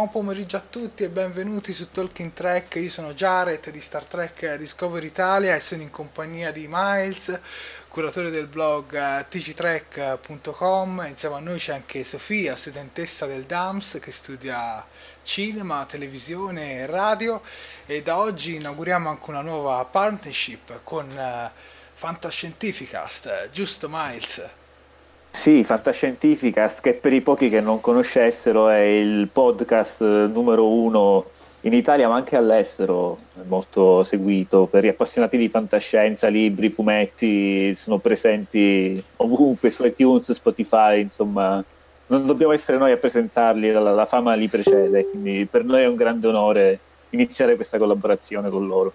Buon pomeriggio a tutti e benvenuti su Talking Trek. Io sono Jared di Star Trek Discovery Italia e sono in compagnia di Miles, curatore del blog eh, tgtrek.com. Insieme a noi c'è anche Sofia, studentessa del DAMS che studia cinema, televisione e radio e da oggi inauguriamo anche una nuova partnership con uh, Fantascientificast, giusto Miles? Sì, Fantascientificast, che per i pochi che non conoscessero è il podcast numero uno in Italia ma anche all'estero, molto seguito per gli appassionati di fantascienza, libri, fumetti, sono presenti ovunque su iTunes, Spotify, insomma non dobbiamo essere noi a presentarli, la, la fama li precede, quindi per noi è un grande onore iniziare questa collaborazione con loro.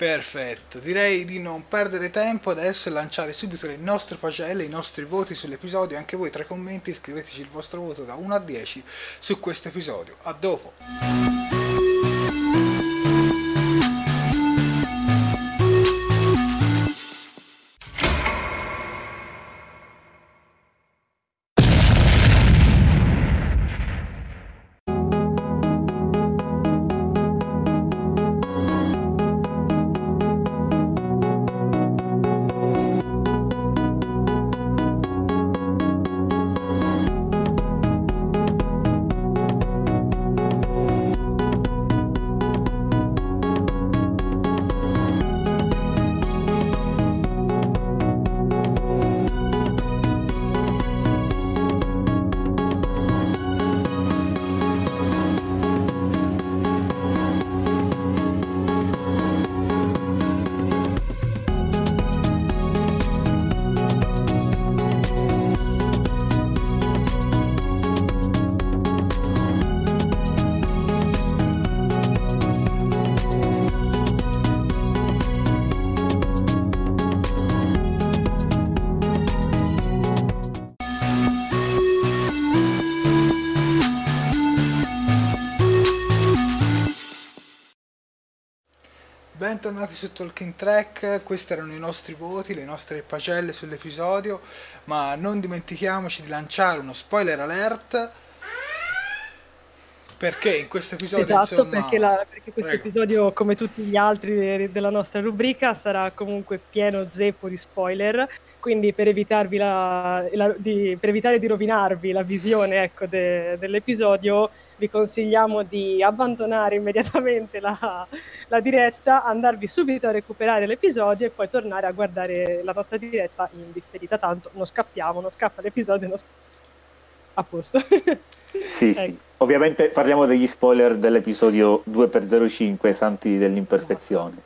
Perfetto, direi di non perdere tempo adesso e lanciare subito le nostre pagelle, i nostri voti sull'episodio. Anche voi tra i commenti scriveteci il vostro voto da 1 a 10 su questo episodio. A dopo! Bentornati su Talking Track, questi erano i nostri voti, le nostre pagelle sull'episodio, ma non dimentichiamoci di lanciare uno spoiler alert perché in questo episodio esatto insomma... perché, la, perché questo Prego. episodio come tutti gli altri della nostra rubrica sarà comunque pieno zeppo di spoiler quindi per, evitarvi la, la, di, per evitare di rovinarvi la visione ecco, de, dell'episodio vi consigliamo di abbandonare immediatamente la, la, diretta andarvi subito a recuperare l'episodio e poi tornare a guardare la nostra diretta in differita tanto non scappiamo non scappa l'episodio non scappa. a posto Sì, ecco. sì. Ovviamente parliamo degli spoiler dell'episodio 2x05, Santi dell'imperfezione.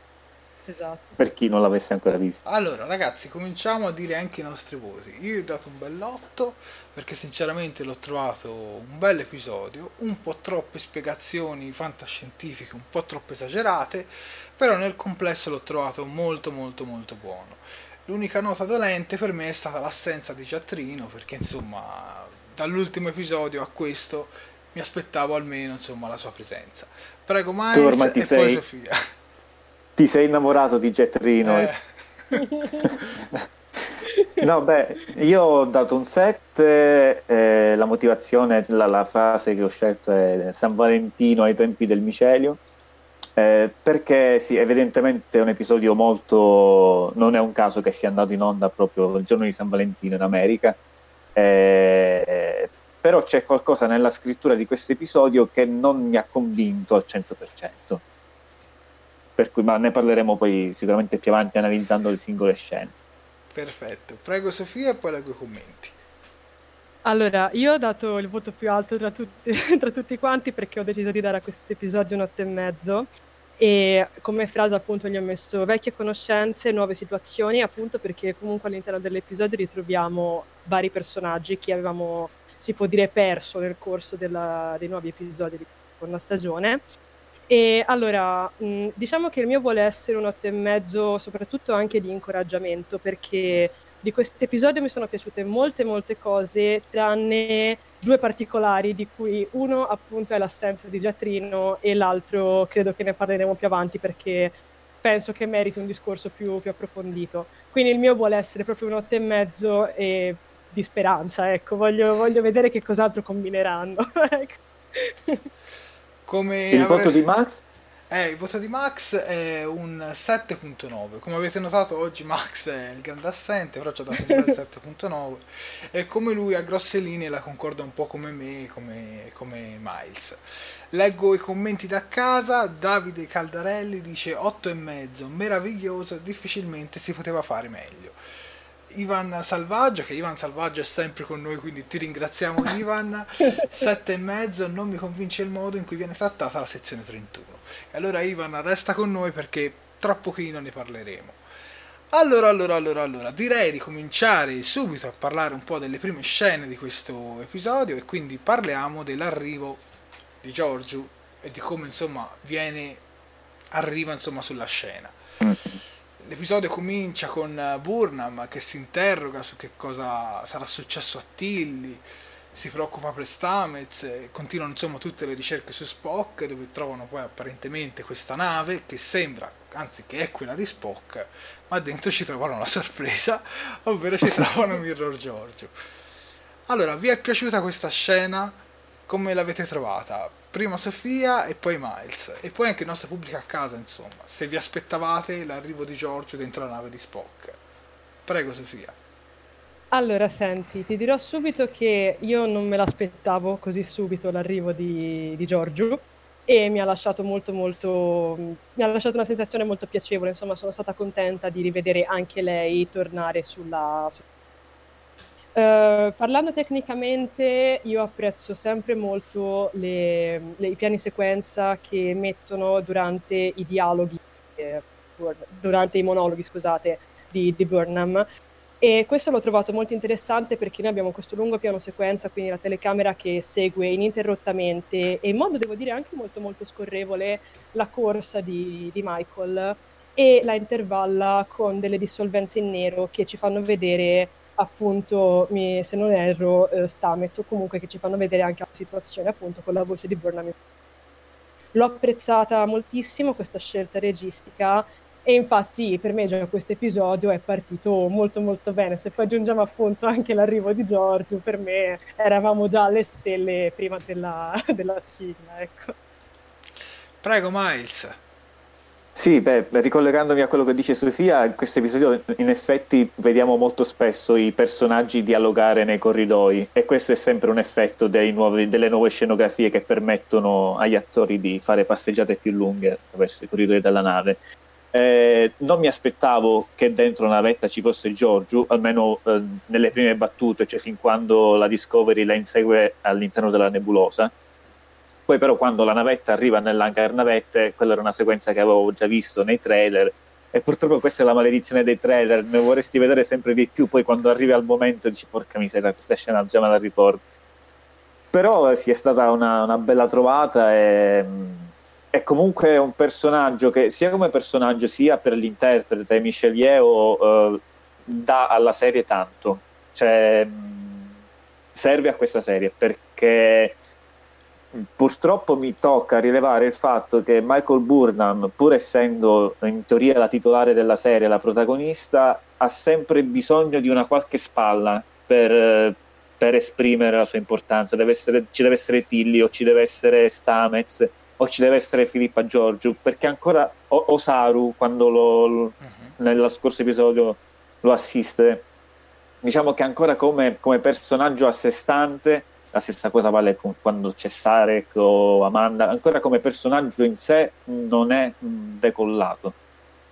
Esatto. Per chi non l'avesse ancora visto. Allora, ragazzi, cominciamo a dire anche i nostri voti. Io ho dato un bell'otto perché sinceramente l'ho trovato un bel episodio, un po' troppe spiegazioni fantascientifiche, un po' troppo esagerate, però nel complesso l'ho trovato molto molto molto buono. L'unica nota dolente per me è stata l'assenza di Giattrino perché insomma dall'ultimo episodio a questo mi aspettavo almeno insomma la sua presenza. Prego Miles tu ormai ti e sei, poi Sofia. Ti sei innamorato di Jet Rino? Eh. no, beh, io ho dato un 7, eh, la motivazione, la, la, frase che ho scelto è San Valentino ai tempi del micelio, eh, perché sì, evidentemente è un episodio molto... non è un caso che sia andato in onda proprio il giorno di San Valentino in America, Eh, però c'è qualcosa nella scrittura di questo episodio che non mi ha convinto al 100%. Per cui, ma ne parleremo poi sicuramente più avanti analizzando le singole scene. Perfetto, prego Sofia e poi leggo i commenti. Allora, io ho dato il voto più alto tra tutti, tra tutti quanti perché ho deciso di dare a questo episodio un 8 e mezzo e come frase appunto gli ho messo vecchie conoscenze, nuove situazioni, appunto perché comunque all'interno dell'episodio ritroviamo vari personaggi che avevamo, si può dire, perso nel corso della, dei nuovi episodi di seconda stagione. E allora, mh, diciamo che il mio vuole essere un 8 e mezzo, soprattutto anche di incoraggiamento, perché di questo episodio mi sono piaciute molte molte cose, tranne due particolari, di cui uno appunto è l'assenza di Giatrino e l'altro credo che ne parleremo più avanti perché penso che meriti un discorso più, più approfondito. Quindi il mio vuole essere proprio un otto e mezzo e di speranza, ecco, voglio, voglio vedere che cos'altro combineranno. Ecco. Come il avrei... voto di Max? Eh, il voto di Max è un 7.9. Come avete notato, oggi Max è il grande assente, però ci ha dato un bel 7.9. E come lui, a grosse linee, la concorda un po' come me, come, come Miles. Leggo i commenti da casa. Davide Caldarelli dice 8,5, meraviglioso, difficilmente si poteva fare meglio. Ivan Salvaggio, che Ivan Salvaggio è sempre con noi, quindi ti ringraziamo Ivan. Sette e mezzo, non mi convince il modo in cui viene trattata la sezione 31. E allora Ivan resta con noi perché tra pochino ne parleremo. Allora, allora, allora, allora, direi di cominciare subito a parlare un po' delle prime scene di questo episodio e quindi parliamo dell'arrivo di Giorgio e di come insomma viene arriva insomma sulla scena. L'episodio comincia con Burnham che si interroga su che cosa sarà successo a Tilly, si preoccupa per Stamez, continuano insomma tutte le ricerche su Spock dove trovano poi apparentemente questa nave che sembra, anzi che è quella di Spock, ma dentro ci trovano una sorpresa, ovvero ci trovano Mirror Giorgio. Allora, vi è piaciuta questa scena? Come l'avete trovata? Prima Sofia e poi Miles e poi anche il nostro pubblico a casa, insomma, se vi aspettavate l'arrivo di Giorgio dentro la nave di Spock. Prego Sofia. Allora, senti, ti dirò subito che io non me l'aspettavo così subito l'arrivo di, di Giorgio e mi ha lasciato molto molto mi ha lasciato una sensazione molto piacevole, insomma sono stata contenta di rivedere anche lei tornare sulla, su, Uh, parlando tecnicamente, io apprezzo sempre molto le, le, i piani sequenza che mettono durante i dialoghi, eh, durante i monologhi, scusate, di, di, Burnham. E questo l'ho trovato molto interessante perché noi abbiamo questo lungo piano sequenza, quindi la telecamera che segue ininterrottamente e in modo, devo dire, anche molto molto scorrevole la corsa di, di Michael e la intervalla con delle dissolvenze in nero che ci fanno vedere appunto, mi, se non erro, eh, Stamez o comunque che ci fanno vedere anche la situazione appunto con la voce di Burnham. L'ho apprezzata moltissimo questa scelta registica e infatti per me già questo episodio è partito molto molto bene. Se poi aggiungiamo appunto anche l'arrivo di Giorgio, per me eravamo già alle stelle prima della, della sigla. Ecco. Prego Miles. Sì, beh, ricollegandomi a quello che dice Sofia, in questo episodio in effetti vediamo molto spesso i personaggi dialogare nei corridoi e questo è sempre un effetto nuovi, delle nuove scenografie che permettono agli attori di fare passeggiate più lunghe attraverso i corridoi della nave. Eh, non mi aspettavo che dentro la navetta ci fosse Giorgio, almeno eh, nelle prime battute, cioè fin quando la Discovery la insegue all'interno della nebulosa poi però quando la navetta arriva nell'hangar navette, quella era una sequenza che avevo già visto nei trailer e purtroppo questa è la maledizione dei trailer, ne vorresti vedere sempre di più, poi quando arrivi al momento dici porca miseria, questa scena già me la ricordo. Però sì, è stata una, una bella trovata e è comunque un personaggio che sia come personaggio sia per l'interprete Michel Yeo eh, dà alla serie tanto, cioè serve a questa serie perché purtroppo mi tocca rilevare il fatto che Michael Burnham, pur essendo in teoria la titolare della serie, la protagonista, ha sempre bisogno di una qualche spalla per, per esprimere la sua importanza. Deve essere, ci deve essere Tilly o ci deve essere Stamez o ci deve essere Filippa Giorgio, perché ancora Osaru, quando lo, uh-huh. nello scorso episodio lo assiste, diciamo che ancora come, come personaggio a sé stante, la stessa cosa vale con, quando c'è Sarek o Amanda, ancora come personaggio in sé non è decollato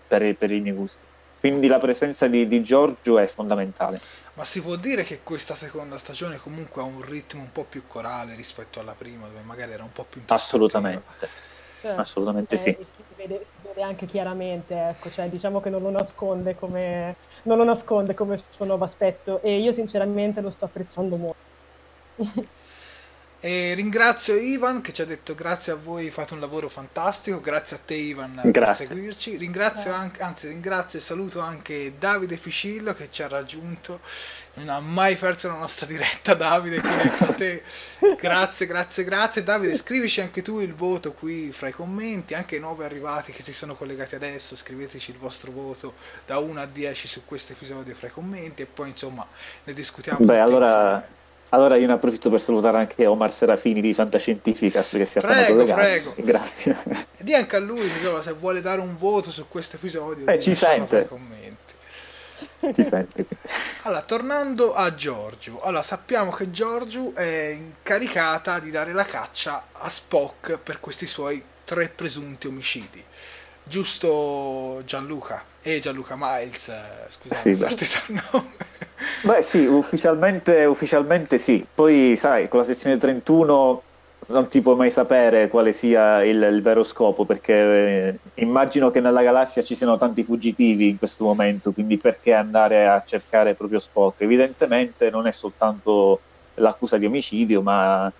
per, per i miei gusti. Quindi la presenza di, di Giorgio è fondamentale. Ma si può dire che questa seconda stagione comunque ha un ritmo un po' più corale rispetto alla prima, dove magari era un po' più Assolutamente. Cioè, Assolutamente eh, sì. Si vede, si vede, anche chiaramente, ecco, cioè, diciamo che non lo nasconde come, non lo nasconde come suo nuovo aspetto e io sinceramente lo sto apprezzando molto. E ringrazio Ivan che ci ha detto grazie a voi, fate un lavoro fantastico, grazie a te Ivan grazie. per seguirci. Ringrazio anche, anzi ringrazio e saluto anche Davide Picillo che ci ha raggiunto, non ha mai perso la nostra diretta Davide, quindi a te grazie, grazie, grazie. Davide scrivici anche tu il voto qui fra i commenti, anche i nuovi arrivati che si sono collegati adesso, scriveteci il vostro voto da 1 a 10 su questo episodio fra i commenti e poi insomma ne discutiamo. Beh allora... Insieme allora io ne approfitto per salutare anche Omar Serafini di Fantascientificast che si è appena collegato. Prego, Grazie. E di anche a lui se vuole dare un voto su questo episodio. Eh, ci sente. Ci sente. Allora, tornando a Giorgio. Allora, sappiamo che Giorgio è incaricata di dare la caccia a Spock per questi suoi tre presunti omicidi. Giusto Gianluca? E Gianluca Miles, eh, scusate, sì, il nome. Beh sì, ufficialmente, ufficialmente sì. Poi sai, con la sezione 31 non si può mai sapere quale sia il, il vero scopo, perché eh, immagino che nella galassia ci siano tanti fuggitivi in questo momento, quindi perché andare a cercare proprio Spock? Evidentemente non è soltanto l'accusa di omicidio, ma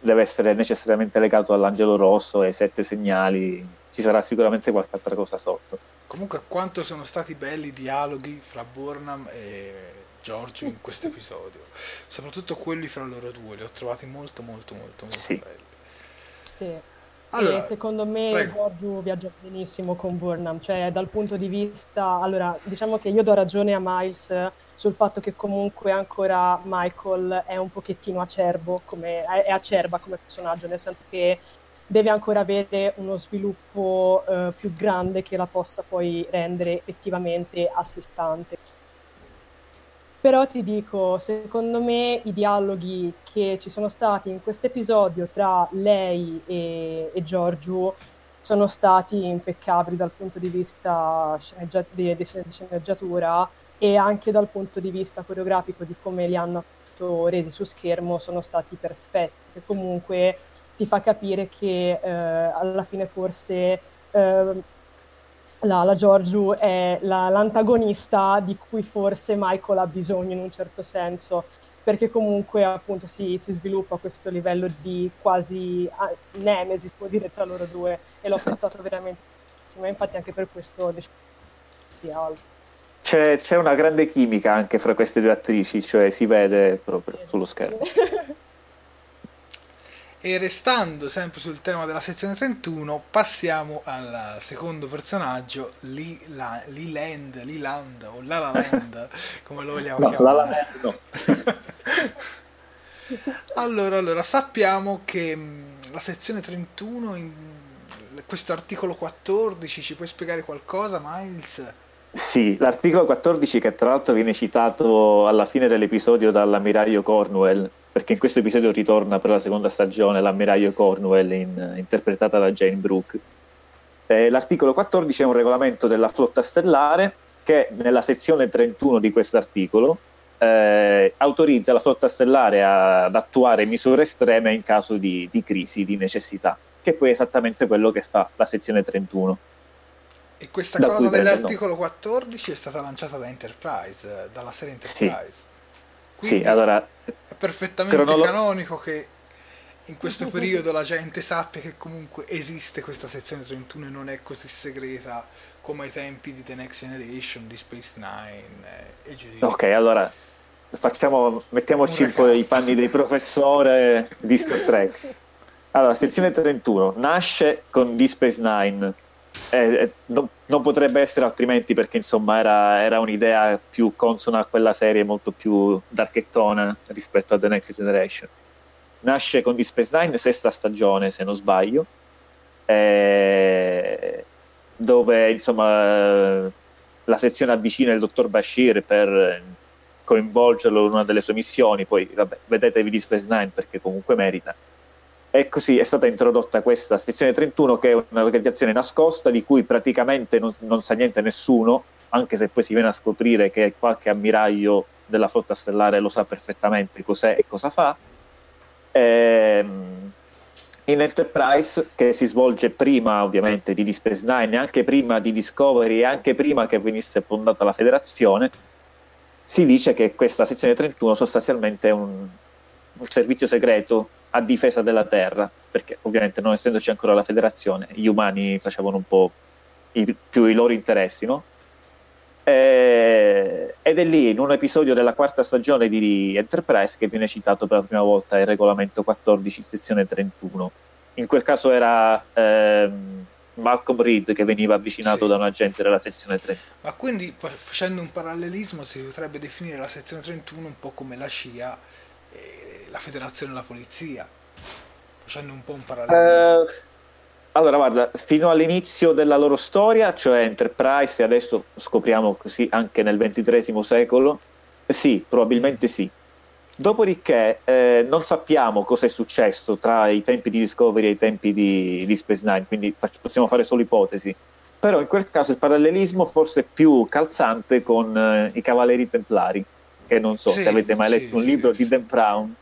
deve essere necessariamente legato all'angelo rosso e ai sette segnali, ci sarà sicuramente qualche altra cosa sotto. Comunque quanto sono stati belli i dialoghi fra Burnham e Giorgio in questo episodio. Soprattutto quelli fra loro due, li ho trovati molto molto molto molto sì. belli. Sì. Allora, e secondo me prego. Giorgio viaggia benissimo con Burnham, cioè dal punto di vista, allora diciamo che io do ragione a Miles sul fatto che comunque ancora Michael è un pochettino acerbo, come, è acerba come personaggio, nel senso che deve ancora avere uno sviluppo eh, più grande che la possa poi rendere effettivamente a. Però ti dico, secondo me i dialoghi che ci sono stati in questo episodio tra lei e, e Giorgio sono stati impeccabili dal punto di vista sceneggia- di, di, sceneggiatura e anche dal punto di vista coreografico di come li hanno resi su schermo sono stati perfetti. Comunque ti fa capire che eh, alla fine forse eh, la, la Giorgio è la, l'antagonista di cui forse Michael ha bisogno in un certo senso, perché comunque appunto si, si sviluppa questo livello di quasi ah, nemesi, può dire, tra loro due, e l'ho esatto. pensato veramente benissimo, infatti anche per questo di alto. C'è, c'è, una grande chimica anche fra queste due attrici, cioè si vede proprio sullo schermo. E restando sempre sul tema della sezione 31, passiamo al secondo personaggio, Leland, Leland o Lala Land, come lo vogliamo no, chiamare. Lala no. allora, allora, sappiamo che la sezione 31, in questo articolo 14, ci puoi spiegare qualcosa, Miles? Sì, l'articolo 14 che tra l'altro viene citato alla fine dell'episodio dall'ammiraglio Cornwell perché in questo episodio ritorna per la seconda stagione l'ammiraglio Cornwell in, interpretata da Jane Brooke. Eh, l'articolo 14 è un regolamento della flotta stellare che nella sezione 31 di questo articolo eh, autorizza la flotta stellare a, ad attuare misure estreme in caso di, di crisi, di necessità, che poi è esattamente quello che fa la sezione 31. E questa da cosa dell'articolo 14 è stata lanciata da Enterprise, dalla serie Enterprise. Sì. Quindi sì, allora è perfettamente cronolo- canonico che in questo periodo la gente sappia che comunque esiste questa sezione 31 e non è così segreta come ai tempi di The Next Generation, di Space Nine eh, e giù Ok, allora facciamo, mettiamoci un po' i panni dei professore di Star Trek. Allora, sezione 31 nasce con Deep Space Nine eh, eh, non, non, potrebbe essere altrimenti perché insomma era, era, un'idea più consona a quella serie molto più darkettona rispetto a The Next Generation nasce con Deep Space Nine sesta stagione se non sbaglio eh, dove insomma la sezione avvicina il dottor Bashir per coinvolgerlo in una delle sue missioni, poi vabbè, vedetevi di Space Nine perché comunque merita. E così è stata introdotta questa sezione 31 che è un'organizzazione nascosta di cui praticamente non, non sa niente nessuno, anche se poi si viene a scoprire che qualche ammiraglio della flotta stellare lo sa perfettamente cos'è e cosa fa. Ehm, in Enterprise, che si svolge prima ovviamente di Deep Space Nine, anche prima di Discovery e anche prima che venisse fondata la federazione, si dice che questa sezione 31 sostanzialmente è un, un servizio segreto a difesa della Terra, perché ovviamente non essendoci ancora la federazione, gli umani facevano un po' i, più i loro interessi, no? Eh, ed è lì, in un episodio della quarta stagione di Enterprise, che viene citato per la prima volta il regolamento 14, sezione 31. In quel caso era ehm, Malcolm Reed che veniva avvicinato sì. da un agente della sezione 31. Ma quindi, facendo un parallelismo, si potrebbe definire la sezione 31 un po' come la CIA e la federazione e la polizia, facendo un po' un parallelismo. Uh, allora, guarda, fino all'inizio della loro storia, cioè Enterprise, e adesso scopriamo così anche nel XXIII secolo, eh, sì, probabilmente sì. Dopodiché eh, non sappiamo cosa è successo tra i tempi di Discovery e i tempi di, di Space Nine, quindi fac- possiamo fare solo ipotesi. Però in quel caso il parallelismo forse è più calzante con eh, i Cavalieri Templari, che non so sì, se avete mai letto sì, un libro sì, di Dan Brown,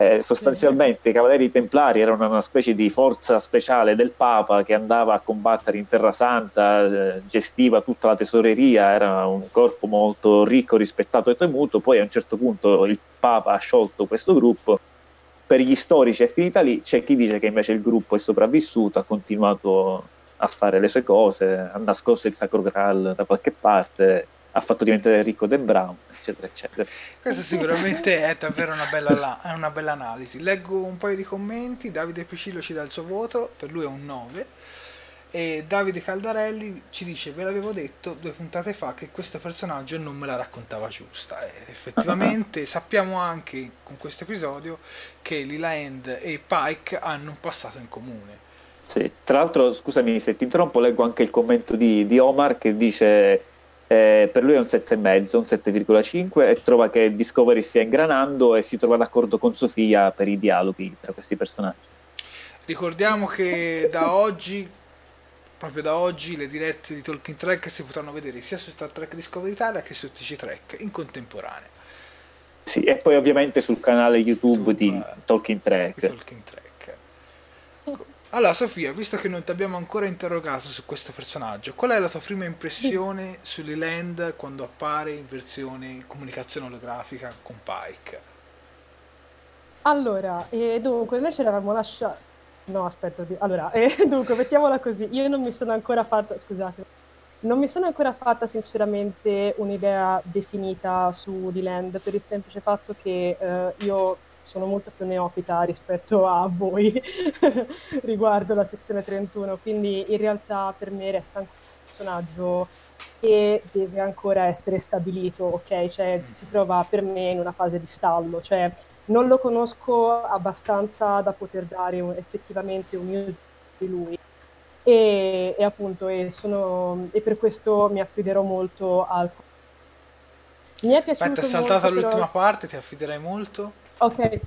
eh, sostanzialmente i Cavalieri Templari erano una specie di forza speciale del Papa che andava a combattere in Terra Santa, eh, gestiva tutta la tesoreria, era un corpo molto ricco, rispettato e temuto. Poi a un certo punto il Papa ha sciolto questo gruppo. Per gli storici è finita lì, c'è chi dice che invece il gruppo è sopravvissuto, ha continuato a fare le sue cose, ha nascosto il Sacro Graal da qualche parte, ha fatto diventare ricco Dan Brown eccetera, eccetera. Questa sicuramente è davvero una bella, una bella, analisi. Leggo un paio di commenti, Davide Picillo ci dà il suo voto, per lui è un 9, e Davide Caldarelli ci dice, ve l'avevo detto due puntate fa che questo personaggio non me la raccontava giusta. E effettivamente sappiamo anche con questo episodio che Lila End e Pike hanno un passato in comune. Sì, tra l'altro, scusami se ti interrompo, leggo anche il commento di, di Omar che dice eh, per lui è un 7,5, un 7,5 e trova che Discovery stia ingranando e si trova d'accordo con Sofia per i dialoghi tra questi personaggi. Ricordiamo che da oggi, proprio da oggi, le dirette di Talking Track si potranno vedere sia su Star Trek Discovery Italia che su TC Trek in contemporanea. Sì, e poi ovviamente sul canale YouTube, YouTube di Talking Track. Talking Track. Allora, Sofia, visto che non ti abbiamo ancora interrogato su questo personaggio, qual è la tua prima impressione sì. sull'Eland quando appare in versione comunicazione olografica con Pike? Allora, eh, dunque, invece l'avevamo lasciato... No, aspetta, allora, eh, dunque, mettiamola così. Io non mi sono ancora fatta, scusate, non mi sono ancora fatta sinceramente un'idea definita su Land per il semplice fatto che eh, io sono molto più neofita rispetto a voi riguardo la sezione 31, quindi in realtà per me resta ancora un personaggio che deve ancora essere stabilito, ok? Cioè si trova per me in una fase di stallo, cioè non lo conosco abbastanza da poter dare un, effettivamente un news di lui. E, e appunto e, sono, e per questo mi affiderò molto al mi è piaciuto Aspetta, è saltata l'ultima però... parte, ti affiderai molto? Ok,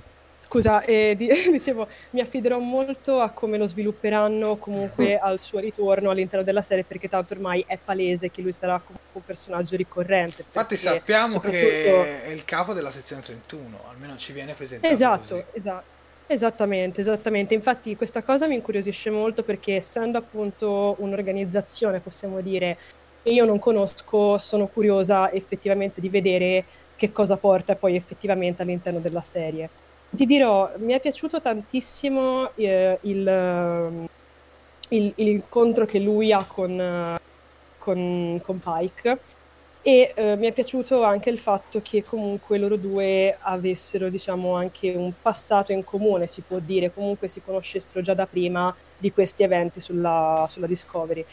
scusa, eh, di- dicevo, mi affiderò molto a come lo svilupperanno comunque mm. al suo ritorno all'interno della serie, perché tanto ormai è palese che lui sarà comunque un personaggio ricorrente. Infatti sappiamo che è il capo della sezione 31, almeno ci viene presentato Esatto, così. esatto. Esattamente, esattamente. Infatti questa cosa mi incuriosisce molto perché essendo appunto un'organizzazione, possiamo dire, che io non conosco, sono curiosa effettivamente di vedere che cosa porta poi effettivamente all'interno della serie. Ti dirò, mi è piaciuto tantissimo eh, il, ehm, il, l'incontro che lui ha con, con, con Pike e eh, mi è piaciuto anche il fatto che comunque loro due avessero diciamo anche un passato in comune si può dire comunque si conoscessero già da prima di questi eventi sulla, sulla Discovery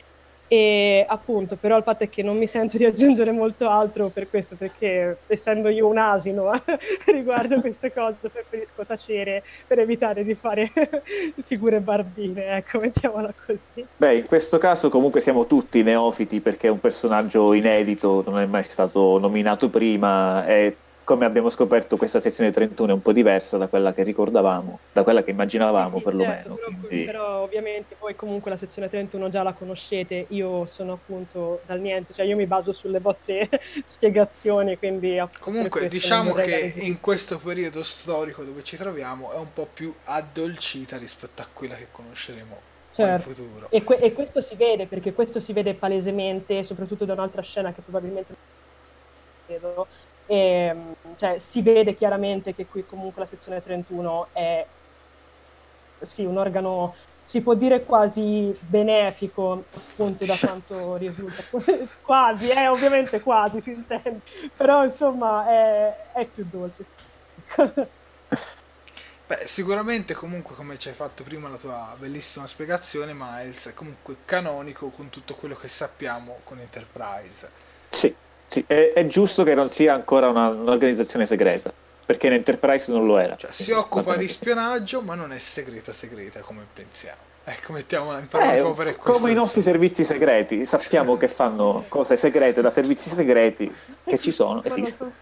e appunto, però il fatto è che non mi sento di aggiungere molto altro per questo, perché essendo io un asino riguardo queste cose, preferisco tacere per evitare di fare figure barbine, ecco, mettiamola così. Beh, in questo caso comunque siamo tutti neofiti perché è un personaggio inedito, non è mai stato nominato prima e come abbiamo scoperto questa sezione 31 è un po' diversa da quella che ricordavamo, da quella che immaginavamo sì, sì, perlomeno. Certo, però, quindi... però, ovviamente voi comunque la sezione 31 già la conoscete, io sono appunto dal niente, cioè io mi baso sulle vostre spiegazioni, quindi... Comunque diciamo che in questo periodo storico dove ci troviamo è un po' più addolcita rispetto a quella che conosceremo certo. in futuro. E, que- e questo si vede, perché questo si vede palesemente, soprattutto da un'altra scena che probabilmente vedo, e, ehm, cioè, si vede chiaramente che qui comunque la sezione 31 è sì, un organo, si può dire quasi benefico, appunto da quanto risulta. quasi, eh, ovviamente quasi si intende, però insomma è, è più dolce. Beh, sicuramente comunque come ci hai fatto prima la tua bellissima spiegazione, Miles è comunque canonico con tutto quello che sappiamo con Enterprise. Sì. Sì, è, è, giusto che non sia ancora una, un'organizzazione segreta, perché in Enterprise non lo era. Cioè, si occupa di spionaggio, ma non è segreta segreta come pensiamo. Ecco, mettiamola in parole eh, Come i nostri servizi segreti, sappiamo che fanno cose segrete da servizi segreti che ci sono, esistono.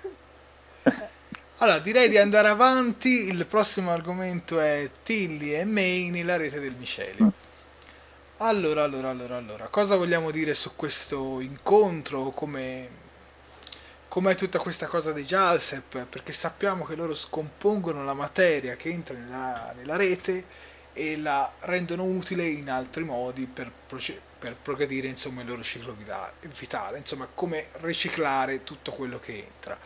Allora, direi di andare avanti. Il prossimo argomento è Tilly e Maine, la rete del Miceli. Mm. Allora, allora, allora, allora, cosa vogliamo dire su questo incontro? Come com'è tutta questa cosa dei JALSEP, perché sappiamo che loro scompongono la materia che entra nella, nella rete e la rendono utile in altri modi per, per progredire insomma, il loro ciclo vitale, insomma come riciclare tutto quello che entra.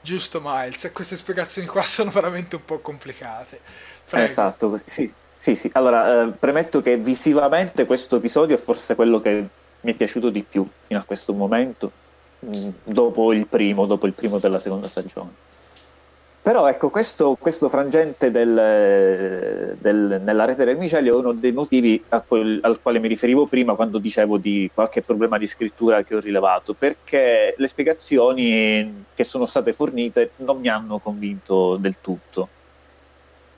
Giusto Miles, queste spiegazioni qua sono veramente un po' complicate. Prego. Esatto, sì. Sì, sì. Allora, eh, premetto che visivamente questo episodio è forse quello che mi è piaciuto di più fino a questo momento dopo il primo, dopo il primo della seconda stagione. Però ecco, questo, questo frangente del, del, nella rete del micelio è uno dei motivi quel, al quale mi riferivo prima quando dicevo di qualche problema di scrittura che ho rilevato, perché le spiegazioni che sono state fornite non mi hanno convinto del tutto.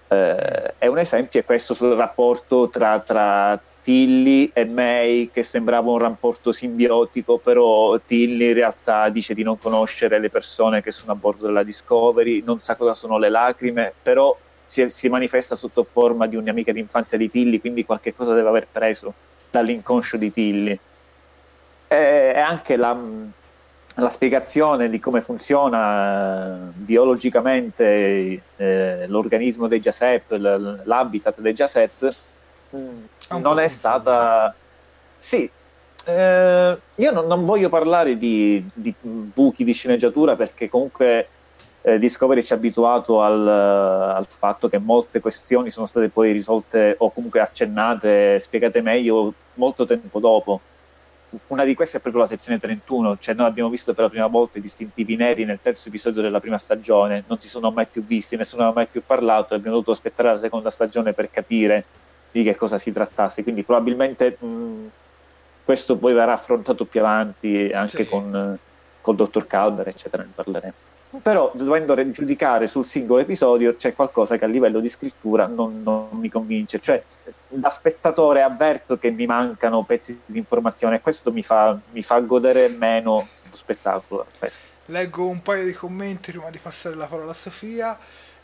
Eh, è un esempio è questo sul rapporto tra, tra Tilly e May che sembrava un rapporto simbiotico, però Tilly in realtà dice di non conoscere le persone che sono a bordo della Discovery, non sa cosa sono le lacrime, però si, si manifesta sotto forma di un'amica d'infanzia di Tilly, quindi qualche cosa deve aver preso dall'inconscio di Tilly. E, e anche la, la, spiegazione di come funziona eh, biologicamente eh, l'organismo dei Jasep, l'habitat dei Jasep, mm, non è stata... Sì, eh, io non, non, voglio parlare di, di, buchi di sceneggiatura perché comunque eh, Discovery ci ha abituato al, al, fatto che molte questioni sono state poi risolte o comunque accennate, spiegate meglio molto tempo dopo. Una di queste è proprio la sezione 31, cioè noi abbiamo visto per la prima volta i distintivi neri nel terzo episodio della prima stagione, non si sono mai più visti, nessuno ne ha mai più parlato, abbiamo dovuto aspettare la seconda stagione per capire di che cosa si trattasse. Quindi probabilmente mh, questo poi verrà affrontato più avanti anche sì. con col dottor Calder, eccetera, ne parleremo. Però dovendo giudicare sul singolo episodio c'è qualcosa che a livello di scrittura non, non mi convince. Cioè, da spettatore avverto che mi mancano pezzi di informazione e questo mi fa, mi fa godere meno lo spettacolo. Questo. Leggo un paio di commenti prima di passare la parola a Sofia.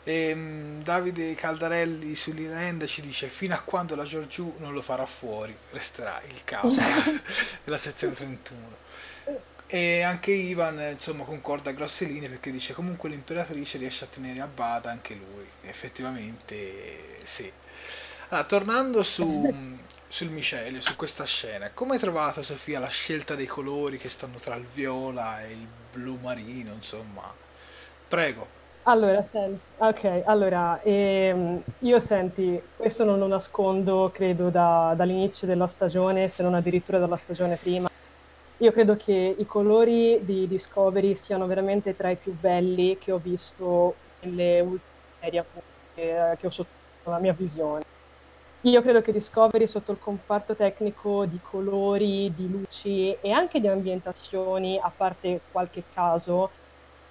E, um, Davide Caldarelli sull'Irenda ci dice fino a quando la Giorgiù non lo farà fuori resterà il capo della sezione 31 e anche Ivan insomma concorda a grosse linee perché dice comunque l'imperatrice riesce a tenere a bada anche lui. Effettivamente sì. Allora, tornando su, sul micelio su questa scena come hai trovato Sofia la scelta dei colori che stanno tra il viola e il blu marino insomma? Prego allora, senti, ok, allora, ehm, io senti, questo non lo nascondo, credo, da- dall'inizio della stagione, se non addirittura dalla stagione prima. Io credo che i colori di Discovery siano veramente tra i più belli che ho visto nelle ultime serie appunto, che, che ho sotto la mia visione. Io credo che Discovery sotto il comparto tecnico di colori, di luci e anche di ambientazioni, a parte qualche caso,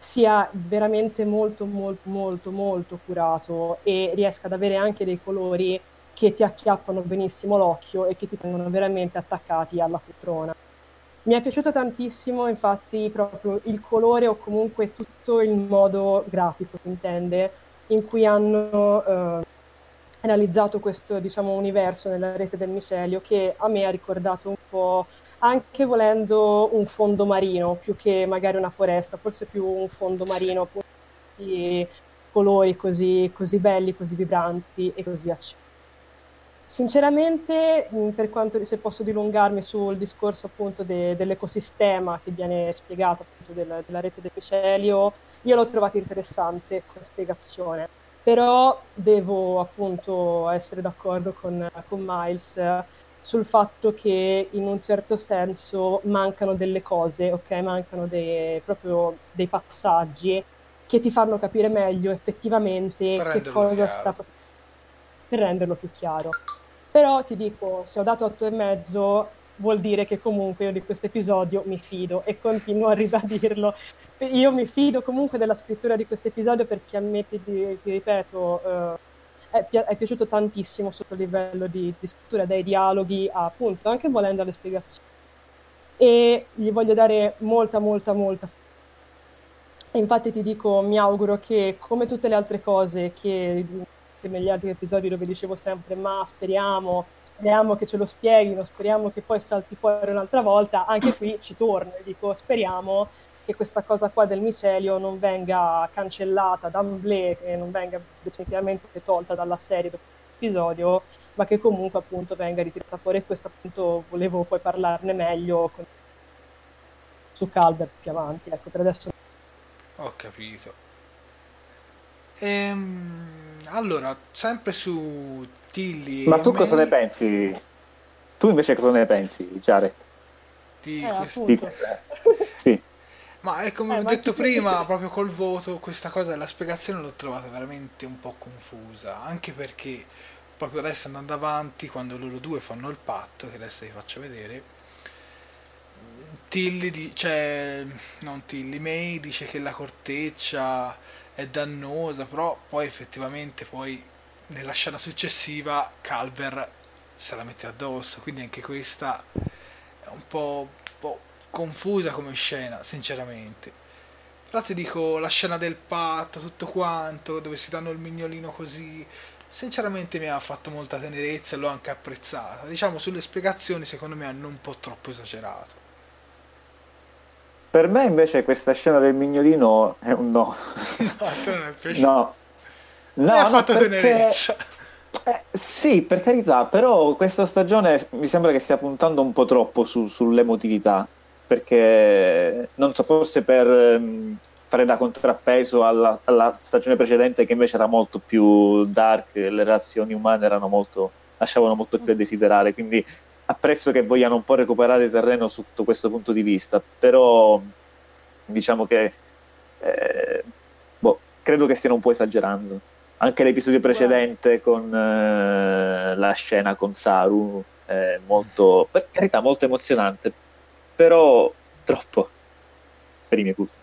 sia veramente molto molto molto molto curato e riesca ad avere anche dei colori che ti acchiappano benissimo l'occhio e che ti tengono veramente attaccati alla poltrona. Mi è piaciuto tantissimo, infatti, proprio il colore o comunque tutto il modo grafico, si intende, in cui hanno eh, realizzato questo, diciamo, universo nella rete del micelio che a me ha ricordato un po' anche volendo un fondo marino più che magari una foresta, forse più un fondo marino appunto di colori così, così belli, così vibranti e così accesi. Sinceramente, per quanto se posso dilungarmi sul discorso appunto de, dell'ecosistema che viene spiegato appunto della, della rete del micelio, io l'ho trovato interessante come spiegazione, però devo appunto essere d'accordo con, con Miles sul fatto che in un certo senso mancano delle cose, ok? Mancano dei, proprio dei passaggi che ti fanno capire meglio effettivamente per che cosa chiaro. sta per renderlo più chiaro. Però ti dico, se ho dato 8 e mezzo vuol dire che comunque io di questo episodio mi fido e continuo a ribadirlo. Io mi fido comunque della scrittura di questo episodio perché a me, ti, ripeto, uh, è, pi- è, piaciuto tantissimo sotto il livello di, di scrittura, dai dialoghi appunto, anche volendo alle spiegazioni. E gli voglio dare molta, molta, molta. Infatti ti dico, mi auguro che come tutte le altre cose che, che negli altri episodi dove dicevo sempre ma speriamo, speriamo che ce lo spieghino, speriamo che poi salti fuori un'altra volta, anche qui ci torno e dico speriamo che questa cosa qua del micelio non venga cancellata d'amblè, che non venga definitivamente tolta dalla serie dopo l'episodio, ma che comunque appunto venga ritirata fuori e questo appunto volevo poi parlarne meglio con... su Calvert più avanti, ecco per adesso. Ho capito. Ehm, allora, sempre su Tilly. Ma tu May... cosa ne pensi? Tu invece cosa ne pensi, Jared? Di eh, questo... Di... sì. Ma è come eh, ho detto prima, che... proprio col voto, questa cosa della spiegazione l'ho trovata veramente un po' confusa, anche perché proprio adesso andando avanti, quando loro due fanno il patto, che adesso vi faccio vedere, Tilly, di... cioè, non Tilly, May dice che la corteccia è dannosa, però poi effettivamente poi nella scena successiva Calver se la mette addosso, quindi anche questa è un po', un po' confusa come scena, sinceramente. Però ti dico, la scena del patto, tutto quanto, dove si danno il mignolino così, sinceramente mi ha fatto molta tenerezza e l'ho anche apprezzata. Diciamo, sulle spiegazioni secondo me hanno un po' troppo esagerato. Per me invece questa scena del mignolino è un no. No, a te non è piaciuto. No. No, mi ha fatto perché... tenerezza. Eh, sì, per carità, però questa stagione mi sembra che stia puntando un po' troppo su, sull'emotività perché non so, forse per um, fare da contrappeso alla, alla, stagione precedente che invece era molto più dark, le relazioni umane erano molto, lasciavano molto più a desiderare, quindi apprezzo che vogliano un po' recuperare terreno sotto questo punto di vista, però diciamo che eh, boh, credo che stiano un po' esagerando. Anche l'episodio precedente con eh, la scena con Saru è molto, per carità, molto emozionante, però troppo per i miei gusti.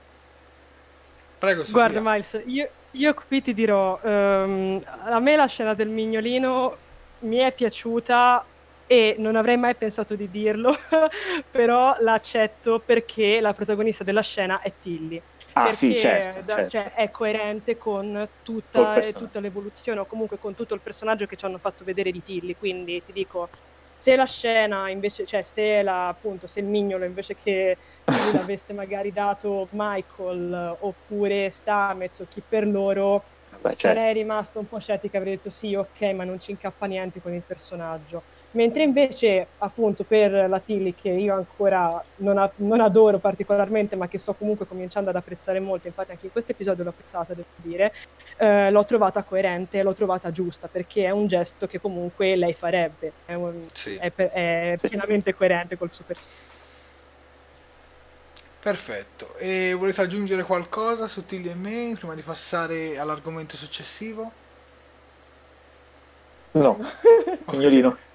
Prego, Sofia. Guarda, Miles, io, io qui ti dirò, um, a me la scena del mignolino mi è piaciuta e non avrei mai pensato di dirlo, però l'accetto perché la protagonista della scena è Tilly. Ah, perché sì, certo, da, certo. Cioè, è coerente con tutta, tutta, l'evoluzione o comunque con tutto il personaggio che ci hanno fatto vedere di Tilly. Quindi ti dico, se la scena invece, cioè se, la, appunto, se il mignolo invece che l'avesse magari dato Michael oppure Stamez o chi per loro, Beh, sarei certo. rimasto un po' scettica, avrei detto sì, ok, ma non ci incappa niente con il personaggio. Mentre invece, appunto, per la Tilly, che io ancora non, a- non, adoro particolarmente, ma che sto comunque cominciando ad apprezzare molto, infatti anche in questo episodio l'ho apprezzata, devo dire, eh, l'ho trovata coerente, l'ho trovata giusta, perché è un gesto che comunque lei farebbe, è, un, sì. è, per, è sì. pienamente coerente col suo personaggio. Perfetto, e volete aggiungere qualcosa su Tilly e me prima di passare all'argomento successivo? No, Mignolino.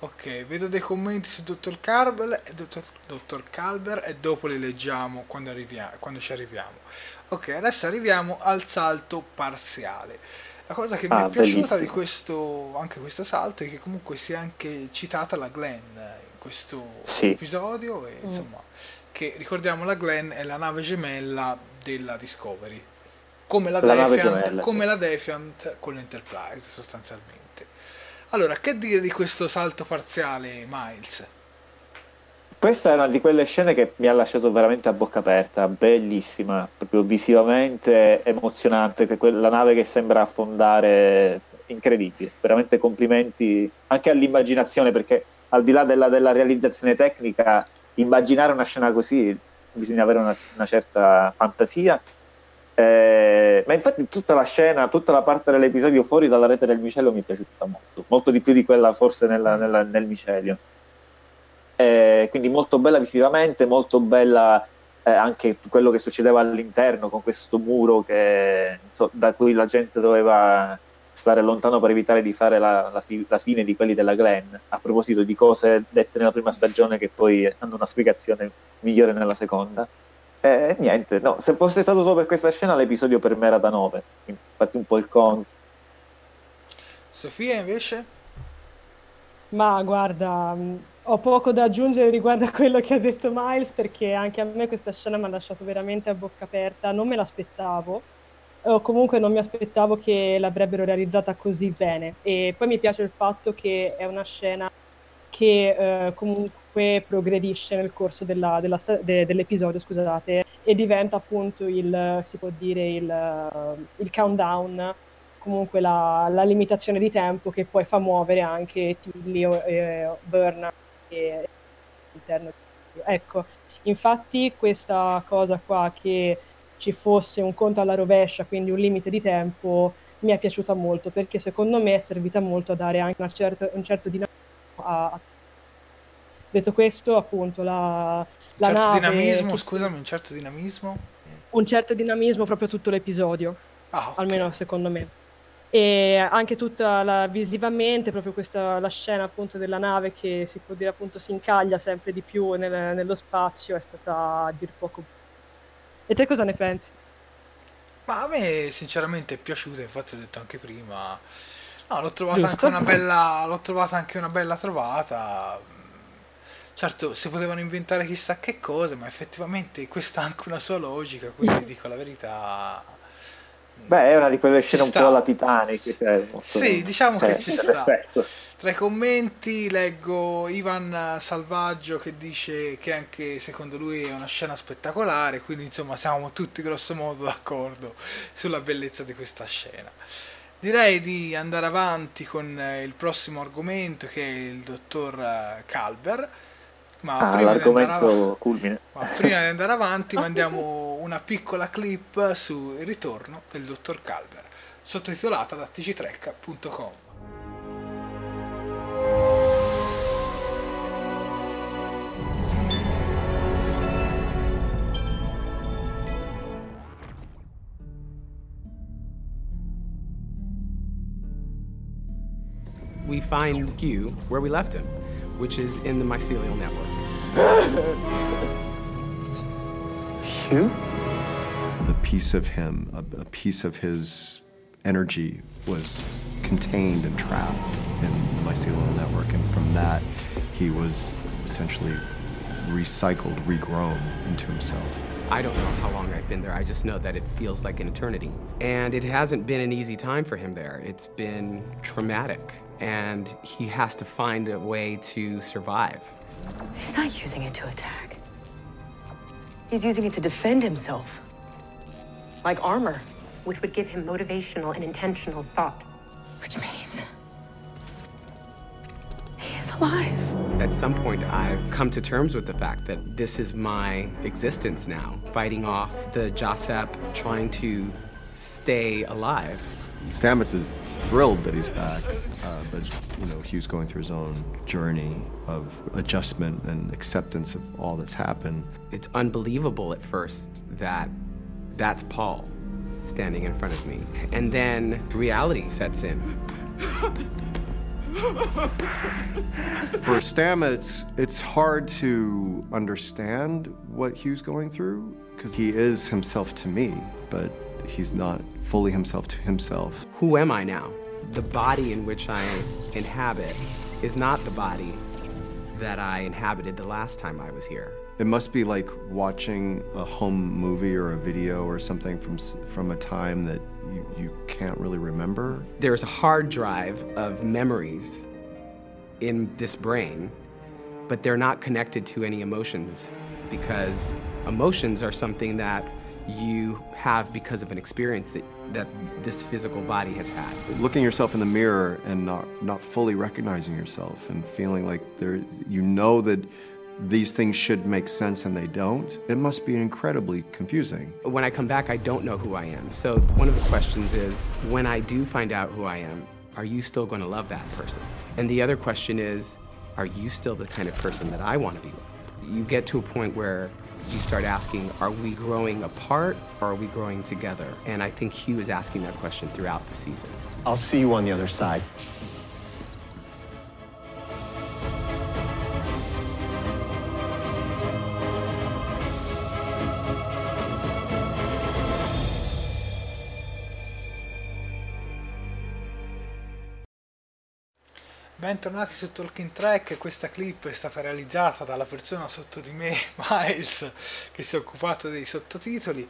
Ok, vedo dei commenti su Dottor Calber, Dottor, Dottor Calber e dopo li leggiamo quando, quando, ci arriviamo. Ok, adesso arriviamo al salto parziale. La cosa che ah, mi è piaciuta bellissimo. di questo, anche questo salto è che comunque sia anche citata la Glenn questo Sì. episodio e insomma che ricordiamo la Glenn è la nave gemella della Discovery come la, La Defiant, gemella, come sì. la Defiant con l'Enterprise sostanzialmente allora che dire di questo salto parziale Miles? Questa è una di quelle scene che mi ha lasciato veramente a bocca aperta, bellissima, proprio visivamente emozionante, quella nave che sembra affondare, incredibile, veramente complimenti anche all'immaginazione, perché al di là della, della realizzazione tecnica, immaginare una scena così bisogna avere una, una certa fantasia. Eh, ma infatti tutta la scena, tutta la parte dell'episodio fuori dalla rete del micelio mi è piaciuta molto, molto di più di quella forse nella- nella- nel micelio. Eh, quindi molto bella visivamente, molto bella eh, anche quello che succedeva all'interno con questo muro che, so- da cui la gente doveva stare lontano per evitare di fare la, la fi- la fine di quelli della Glenn. A proposito di cose dette nella prima stagione che poi hanno una spiegazione migliore nella seconda. E niente, no, se fosse stato solo per questa scena l'episodio per me era da 9, infatti un po' il conto. Sofia invece? Ma guarda, ho poco da aggiungere riguardo a quello che ha detto Miles perché anche a me questa scena mi ha lasciato veramente a bocca aperta, non me l'aspettavo o comunque non mi aspettavo che l'avrebbero realizzata così bene e poi mi piace il fatto che è una scena che eh, comunque progredisce nel corso della- della sta- de- dell'episodio, scusate, e diventa appunto il, si può dire, il, eh, il countdown comunque la, la limitazione di tempo che poi fa muovere anche Tilly o e Burn e- all'interno. Ecco, infatti questa cosa qua che ci fosse un conto alla rovescia, quindi un limite di tempo, mi è piaciuta molto perché secondo me è servita molto a dare anche una certa- un certo dinamismo a, a- Detto questo, appunto, la, Un la certo nave dinamismo, scusami, un certo dinamismo? un certo dinamismo proprio tutto l'episodio Ah, ok. almeno secondo me. E anche tutta la, visivamente, proprio questa la scena appunto della nave che si può dire appunto si incaglia sempre di più nel- nello spazio è stata a dir poco. E te cosa ne pensi? Ma a me sinceramente è piaciuta, infatti l'ho detto anche prima. No, l'ho trovata anche una bella, l'ho trovata anche una bella trovata. Mm, Certo, si potevano inventare chissà che cose, ma effettivamente questa ha anche una sua logica, quindi dico la verità. Beh, è una di quelle scene un sta. po' alla Titanic. Cioè, molto- Sì, diciamo cioè, che ci sta. perfetto. Tra i commenti leggo Ivan Salvaggio che dice che anche secondo lui è una scena spettacolare, quindi insomma siamo tutti grosso modo d'accordo sulla bellezza di questa scena. Direi di andare avanti con il prossimo argomento che è il dottor eh, Ma Ah, prima di andare l'argomento avanti- culmine. ma prima di andare avanti mandiamo una piccola clip sul ritorno del dottor Calver, sottotitolata da tgtrecca.com. we find Q where we left him, which is in the mycelial network. Hugh? The piece of him, a, a piece of his energy was contained and trapped in the mycelial network. And from that, he was essentially recycled, regrown into himself. I don't know how long I've been there. I just know that it feels like an eternity. And it hasn't been an easy time for him there. It's been traumatic. And he has to find a way to survive. He's not using it to attack. He's using it to defend himself. Like armor. which would give him motivational and intentional thought. Which means. He is alive. At some point, I've come to terms with the fact that this is my existence now, fighting off the Josep, trying to stay alive. Stamets is thrilled that he's back, uh, but you know Hugh's going through his own journey of adjustment and acceptance of all that's happened. It's unbelievable at first that that's Paul standing in front of me. And then reality sets in. For Stamets, it's hard to understand what Hugh's going through because he is himself to me, but he's not fully himself to himself. Who am I now? The body in which I inhabit is not the body that I inhabited the last time I was here. It must be like watching a home movie or a video or something from from a time that you, you can't really remember. There's a hard drive of memories in this brain, but they're not connected to any emotions because emotions are something that you have because of an experience that, that this physical body has had. Looking yourself in the mirror and not, not fully recognizing yourself and feeling like there, you know that these things should make sense and they don't, it must be incredibly confusing. When I come back, I don't know who I am. So one of the questions is when I do find out who I am, are you still going to love that person? And the other question is, are you still the kind of person that I want to be? With? You get to a point where you start asking, are we growing apart or are we growing together? And I think Hugh is asking that question throughout the season. I'll see you on the other side. Bentornati su Talking Track, questa clip è stata realizzata dalla persona sotto di me, Miles, che si è occupato dei sottotitoli.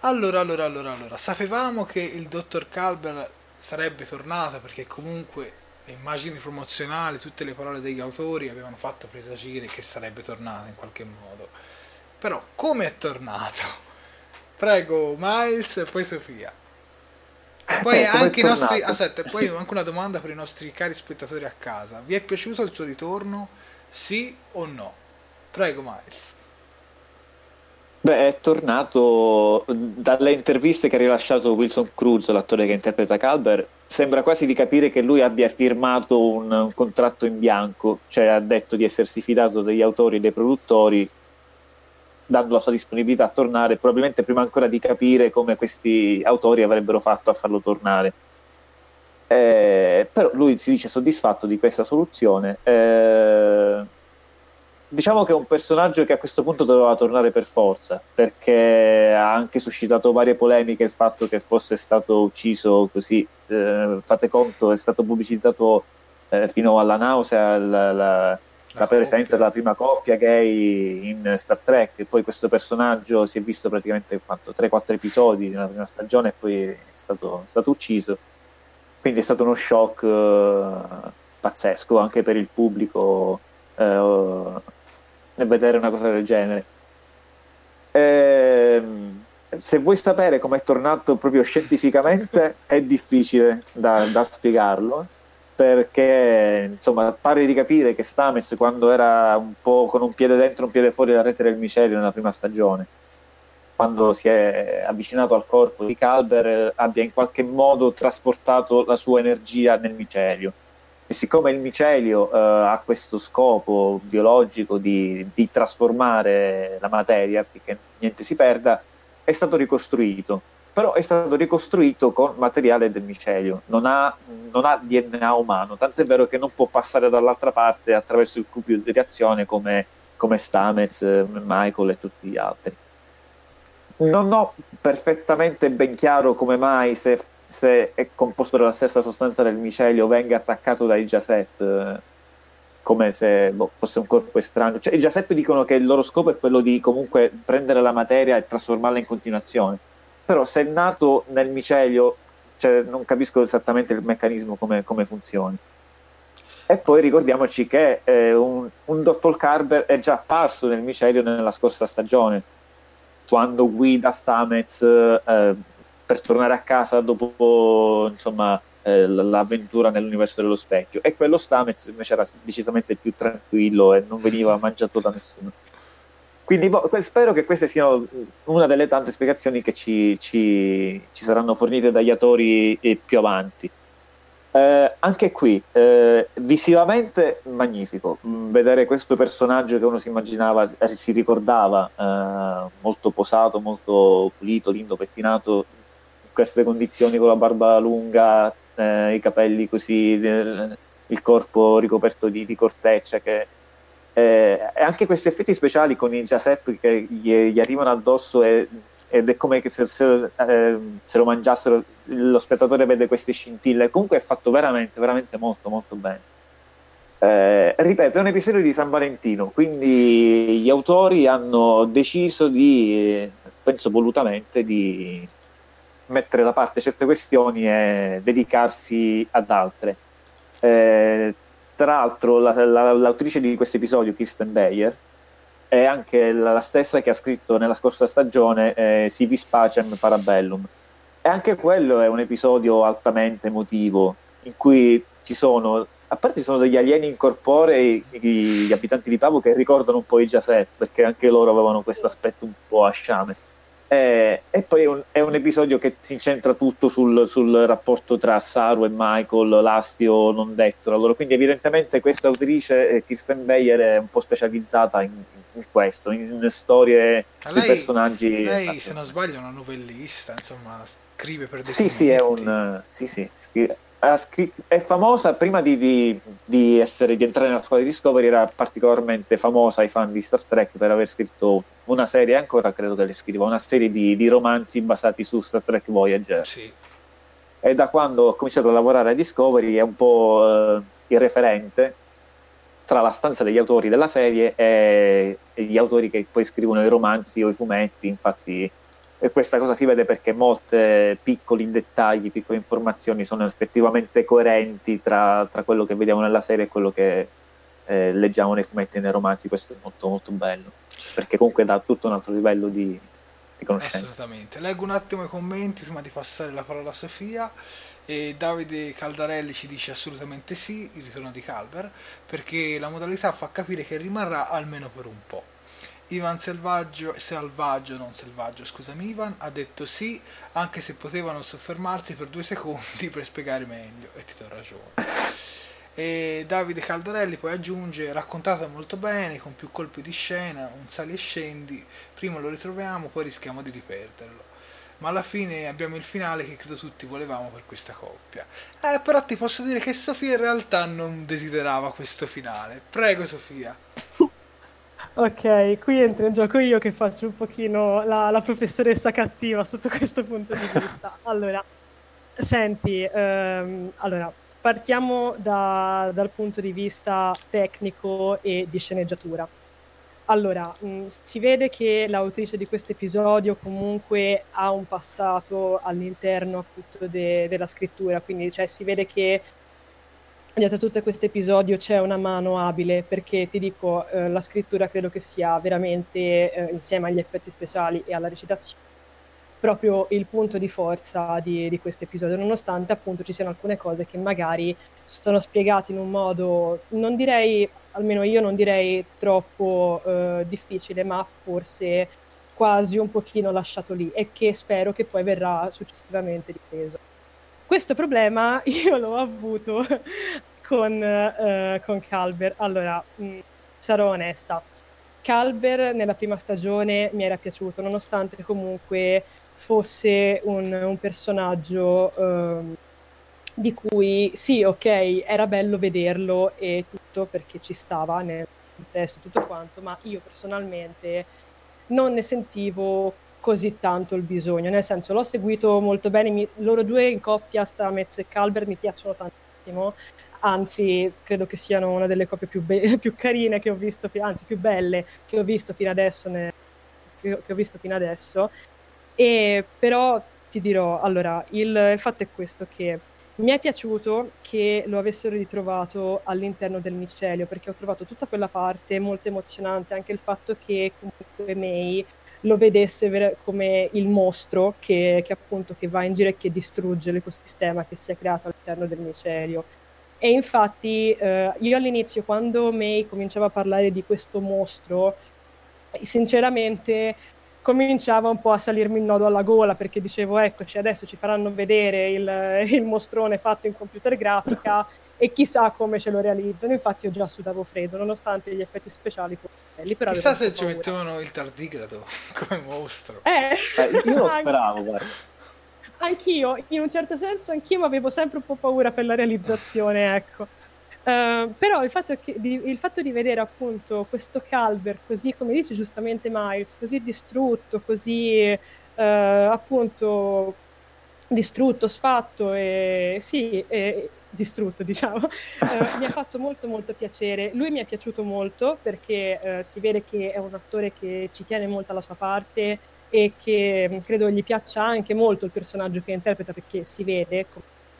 Allora, allora, allora, allora, sapevamo che il dottor Calber sarebbe tornato perché comunque le immagini promozionali, tutte le parole degli autori avevano fatto presagire che sarebbe tornato in qualche modo. Però come è tornato? Prego Miles e poi Sofia. Poi eh, anche i nostri. Aspetta, poi anche una domanda per i nostri cari spettatori a casa. Vi è piaciuto il suo ritorno? Sì o no? Prego, Miles. Beh, è tornato dalle interviste che ha rilasciato Wilson Cruz, l'attore che interpreta Calber. Sembra quasi di capire che lui abbia firmato un, un contratto in bianco, cioè ha detto di essersi fidato degli autori e dei produttori dando la sua disponibilità a tornare, probabilmente prima ancora di capire come questi autori avrebbero fatto a farlo tornare. Eh, però lui si dice soddisfatto di questa soluzione. Eh, diciamo che è un personaggio che a questo punto doveva tornare per forza, perché ha anche suscitato varie polemiche il fatto che fosse stato ucciso così. Eh, fate conto, è stato pubblicizzato eh, fino alla nausea. La, la, la presenza della prima coppia gay in Star Trek e poi questo personaggio si è visto praticamente 3-4 episodi nella prima stagione e poi è stato, è stato ucciso. Quindi è stato uno shock uh, pazzesco anche per il pubblico uh, vedere una cosa del genere. Ehm, se vuoi sapere come è tornato proprio scientificamente è difficile da, da spiegarlo perché insomma pare di capire che Stames quando era un po' con un piede dentro e un piede fuori dalla rete del micelio nella prima stagione quando si è avvicinato al corpo di Calber abbia in qualche modo trasportato la sua energia nel micelio. E siccome il micelio eh, ha questo scopo biologico di, di trasformare la materia affinché niente si perda è stato ricostruito però è stato ricostruito con materiale del micelio, non ha, non ha DNA umano, tant'è vero che non può passare dall'altra parte attraverso il cubio di reazione come, come Stamez, Michael e tutti gli altri. Non ho perfettamente ben chiaro come mai se, se è composto dalla stessa sostanza del micelio venga attaccato dai Jacet come se boh, fosse un corpo estraneo. Cioè, I Jacet dicono che il loro scopo è quello di comunque prendere la materia e trasformarla in continuazione però se è nato nel micelio, cioè, non capisco esattamente il meccanismo come, come funzioni. E poi ricordiamoci che eh, un, un Dottor Carver è già apparso nel micelio nella scorsa stagione, quando guida Stamez eh, per tornare a casa dopo insomma, eh, l'avventura nell'universo dello specchio. E quello Stamez invece era decisamente più tranquillo e non veniva mangiato da nessuno. Quindi boh, spero che queste siano una delle tante spiegazioni che ci, ci, ci saranno fornite dagli autori più avanti. Eh, anche qui, eh, visivamente magnifico, mm, vedere questo personaggio che uno si immaginava, eh, si ricordava, eh, molto posato, molto pulito, lindo, pettinato, in queste condizioni con la barba lunga, eh, i capelli così, il corpo ricoperto di, di corteccia che eh, anche questi effetti speciali con i Giuseppe che gli, gli arrivano addosso e, ed è come se, se, eh, se, lo mangiassero, lo spettatore vede queste scintille. Comunque è fatto veramente, veramente molto, molto bene. Eh, ripeto, è un episodio di San Valentino, quindi gli autori hanno deciso di, penso volutamente, di mettere da parte certe questioni e dedicarsi ad altre. Eh, tra l'altro, la, la, l'autrice di questo episodio, Kirsten Bayer, è anche la stessa che ha scritto nella scorsa stagione eh, Sivis Pacem Parabellum. E anche quello è un episodio altamente emotivo, in cui ci sono, a parte ci sono degli alieni incorporei, gli abitanti di Pavo, che ricordano un po' i Giaceppe, perché anche loro avevano questo aspetto un po' a sciame. Eh, e poi è un, è un, episodio che si incentra tutto sul, sul, rapporto tra Saru e Michael, l'astio non detto. Allora, quindi evidentemente questa autrice, eh, Kirsten Bayer, è un po' specializzata in, in questo, in, in storie Ma sui lei- personaggi. Lei, se non sbaglio, è una novellista, insomma, scrive per dei Sì, sì, è un... Sì, sì, scri- ha scri- è famosa prima di, di- di essere, di entrare nella squadra di Discovery, era particolarmente famosa ai fan di Star Trek per aver scritto una serie, ancora credo che le scriva, una serie di, di romanzi basati su Star Trek Voyager. Sì. E da quando ho cominciato a lavorare a Discovery è un po' eh, il referente tra la stanza degli autori della serie e, e gli autori che poi scrivono i romanzi o i fumetti. Infatti, e questa cosa si vede perché molte piccoli dettagli, piccole informazioni sono effettivamente coerenti tra, tra quello che vediamo nella serie e quello che eh, leggiamo nei fumetti e nei romanzi. Questo è molto, molto bello perché comunque dà tutto un altro livello di, di conoscenza. Assolutamente. Leggo un attimo i commenti prima di passare la parola a Sofia. E Davide Caldarelli ci dice assolutamente sì, il ritorno di Calver, perché la modalità fa capire che rimarrà almeno per un po'. Ivan Selvaggio, Selvaggio, non Selvaggio, scusami Ivan, ha detto sì, anche se potevano soffermarsi per due secondi per spiegare meglio, e ti do ragione. E Davide Caldarelli poi aggiunge raccontato molto bene, con più colpi di scena, un sali e scendi, prima lo ritroviamo, poi rischiamo di riperderlo. Ma alla fine abbiamo il finale che credo tutti volevamo per questa coppia. Eh, però ti posso dire che Sofia in realtà non desiderava questo finale. Prego Sofia. Ok, qui entro in gioco io che faccio un pochino la, la professoressa cattiva sotto questo punto di vista. Allora, senti, ehm, allora, partiamo da- dal punto di vista tecnico e di sceneggiatura. Allora, mh, si vede che l'autrice di questo episodio comunque ha un passato all'interno appunto de- della scrittura, quindi cioè, si vede che dietro a tutto questo episodio c'è una mano abile, perché ti dico, eh, la scrittura credo che sia veramente, eh, insieme agli effetti speciali e alla recitazione, proprio il punto di forza di, di questo episodio, nonostante appunto ci siano alcune cose che magari sono spiegate in un modo, non direi, almeno io non direi troppo eh, difficile, ma forse quasi un pochino lasciato lì e che spero che poi verrà successivamente ripreso. Questo problema io l'ho avuto con, eh, con Calber. Allora, mh, sarò onesta. Calber nella prima stagione mi era piaciuto, nonostante comunque fosse un, un personaggio ehm, di cui sì, ok, era bello vederlo e tutto perché ci stava nel contesto e tutto quanto, ma io personalmente non ne sentivo così tanto il bisogno, nel senso l'ho seguito molto bene, mi- loro due in coppia, Stamez e Calber, mi piacciono tantissimo, anzi credo che siano una delle coppie più, be- più carine che ho visto, anzi più belle che ho visto fino adesso, ne- che ho visto fino adesso, e però ti dirò, allora, il, il fatto è questo che mi è piaciuto che lo avessero ritrovato all'interno del micelio, perché ho trovato tutta quella parte molto emozionante, anche il fatto che comunque May lo vedesse come il mostro che, che appunto che va in giro e che distrugge l'ecosistema che si è creato all'interno del micelio. E infatti eh, io all'inizio, quando May cominciava a parlare di questo mostro, sinceramente cominciava un po' a salirmi il nodo alla gola perché dicevo eccoci adesso ci faranno vedere il, il mostrone fatto in computer grafica e chissà come ce lo realizzano infatti io già sudavo freddo nonostante gli effetti speciali fossero belli però Chissà se ci paura. mettevano il tardigrado come mostro. eh, Eh, io lo speravo, guarda. Anch'io, in un certo senso, anch'io avevo sempre un po' paura per la realizzazione, ecco. Eh, però il fatto, che- di, il fatto di vedere appunto questo Calver così, come dice giustamente Miles, così distrutto, così eh, appunto distrutto, sfatto, e sì, e distrutto, diciamo, eh, mi ha fatto molto molto piacere. Lui mi è piaciuto molto perché eh, si vede che è un attore che ci tiene molto alla sua parte e che mh, credo gli piaccia anche molto il personaggio che interpreta perché si vede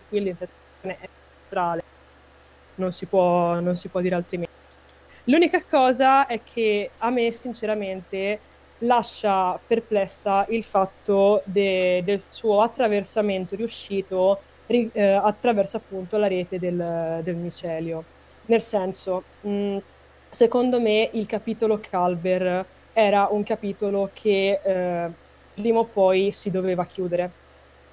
qui l'interpretazione è centrale, non si non si può dire altrimenti. L'unica cosa è che a me sinceramente lascia perplessa il fatto de- del suo attraversamento riuscito ri- eh, attraverso appunto la rete del, del micelio. Nel senso, mh, secondo me il capitolo Calver era un capitolo che eh, prima o poi si doveva chiudere.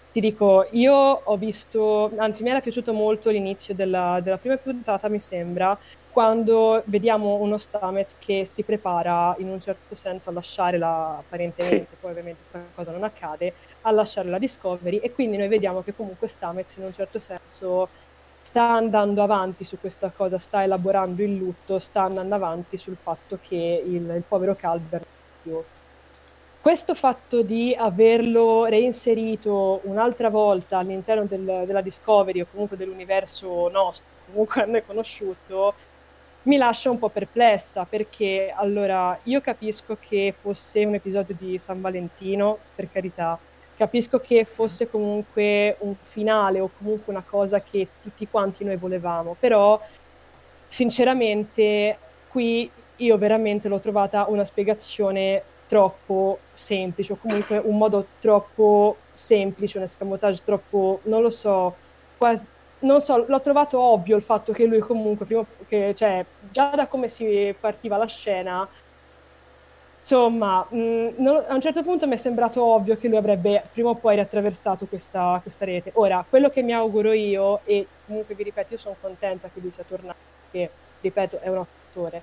Ti dico, io ho visto, anzi mi era piaciuto molto l'inizio della, della prima puntata, mi sembra, quando vediamo uno Stamets che si prepara in un certo senso a lasciare la, apparentemente, sì. poi ovviamente questa cosa non accade, a lasciare la Discovery e quindi noi vediamo che comunque Stamets in un certo senso sta andando avanti su questa cosa, sta elaborando il lutto, sta andando avanti sul fatto che il, il povero Calvert più. Questo fatto di averlo reinserito un'altra volta all'interno del, della Discovery o comunque dell'universo nostro, comunque a noi conosciuto, mi lascia un po' perplessa perché allora io capisco che fosse un episodio di San Valentino, per carità, capisco che fosse comunque un finale o comunque una cosa che tutti quanti noi volevamo, però sinceramente qui io veramente l'ho trovata una spiegazione troppo semplice o comunque un modo troppo semplice, un escamotage troppo, non lo so, quasi non so, l'ho trovato ovvio il fatto che lui comunque, prima, che, cioè, già da come si partiva la scena, insomma, mh, mm, non, a un certo punto mi è sembrato ovvio che lui avrebbe prima o poi riattraversato questa, questa, rete. Ora, quello che mi auguro io, e comunque vi ripeto, io sono contenta che lui sia tornato, perché, ripeto, è un attore.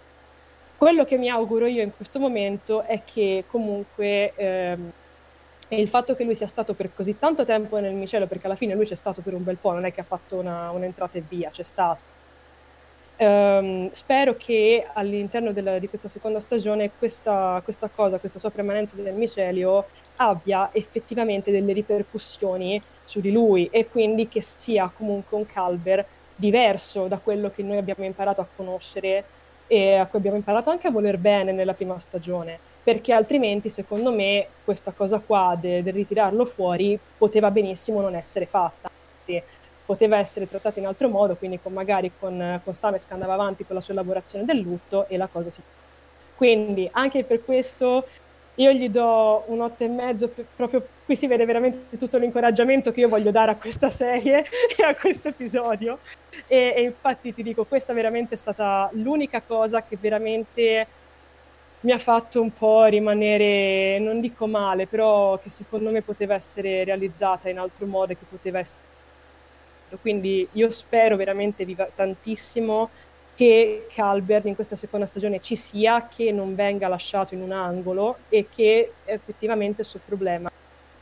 Quello che mi auguro io in questo momento è che comunque... Ehm, il fatto che lui sia stato per così tanto tempo nel micello, perché alla fine lui c'è stato per un bel po', non è che ha fatto una, un'entrata e via, c'è stato. Um, spero che all'interno della, di questa seconda stagione questa, questa, cosa, questa sua permanenza nel micelio abbia effettivamente delle ripercussioni su di lui e quindi che sia comunque un Calber diverso da quello che noi abbiamo imparato a conoscere e a cui abbiamo imparato anche a voler bene nella prima stagione perché altrimenti secondo me questa cosa qua del de ritirarlo fuori poteva benissimo non essere fatta, poteva essere trattata in altro modo, quindi con, magari con, con Stamets che andava avanti con la sua elaborazione del lutto e la cosa si... Quindi anche per questo io gli do un otto e mezzo, proprio qui si vede veramente tutto l'incoraggiamento che io voglio dare a questa serie e a questo episodio e, e infatti ti dico, questa veramente è stata l'unica cosa che veramente mi ha fatto un po' rimanere, non dico male, però che secondo me poteva essere realizzata in altro modo e che poteva essere. Quindi io spero veramente viva tantissimo che Calbert in questa seconda stagione ci sia, che non venga lasciato in un angolo e che effettivamente il suo problema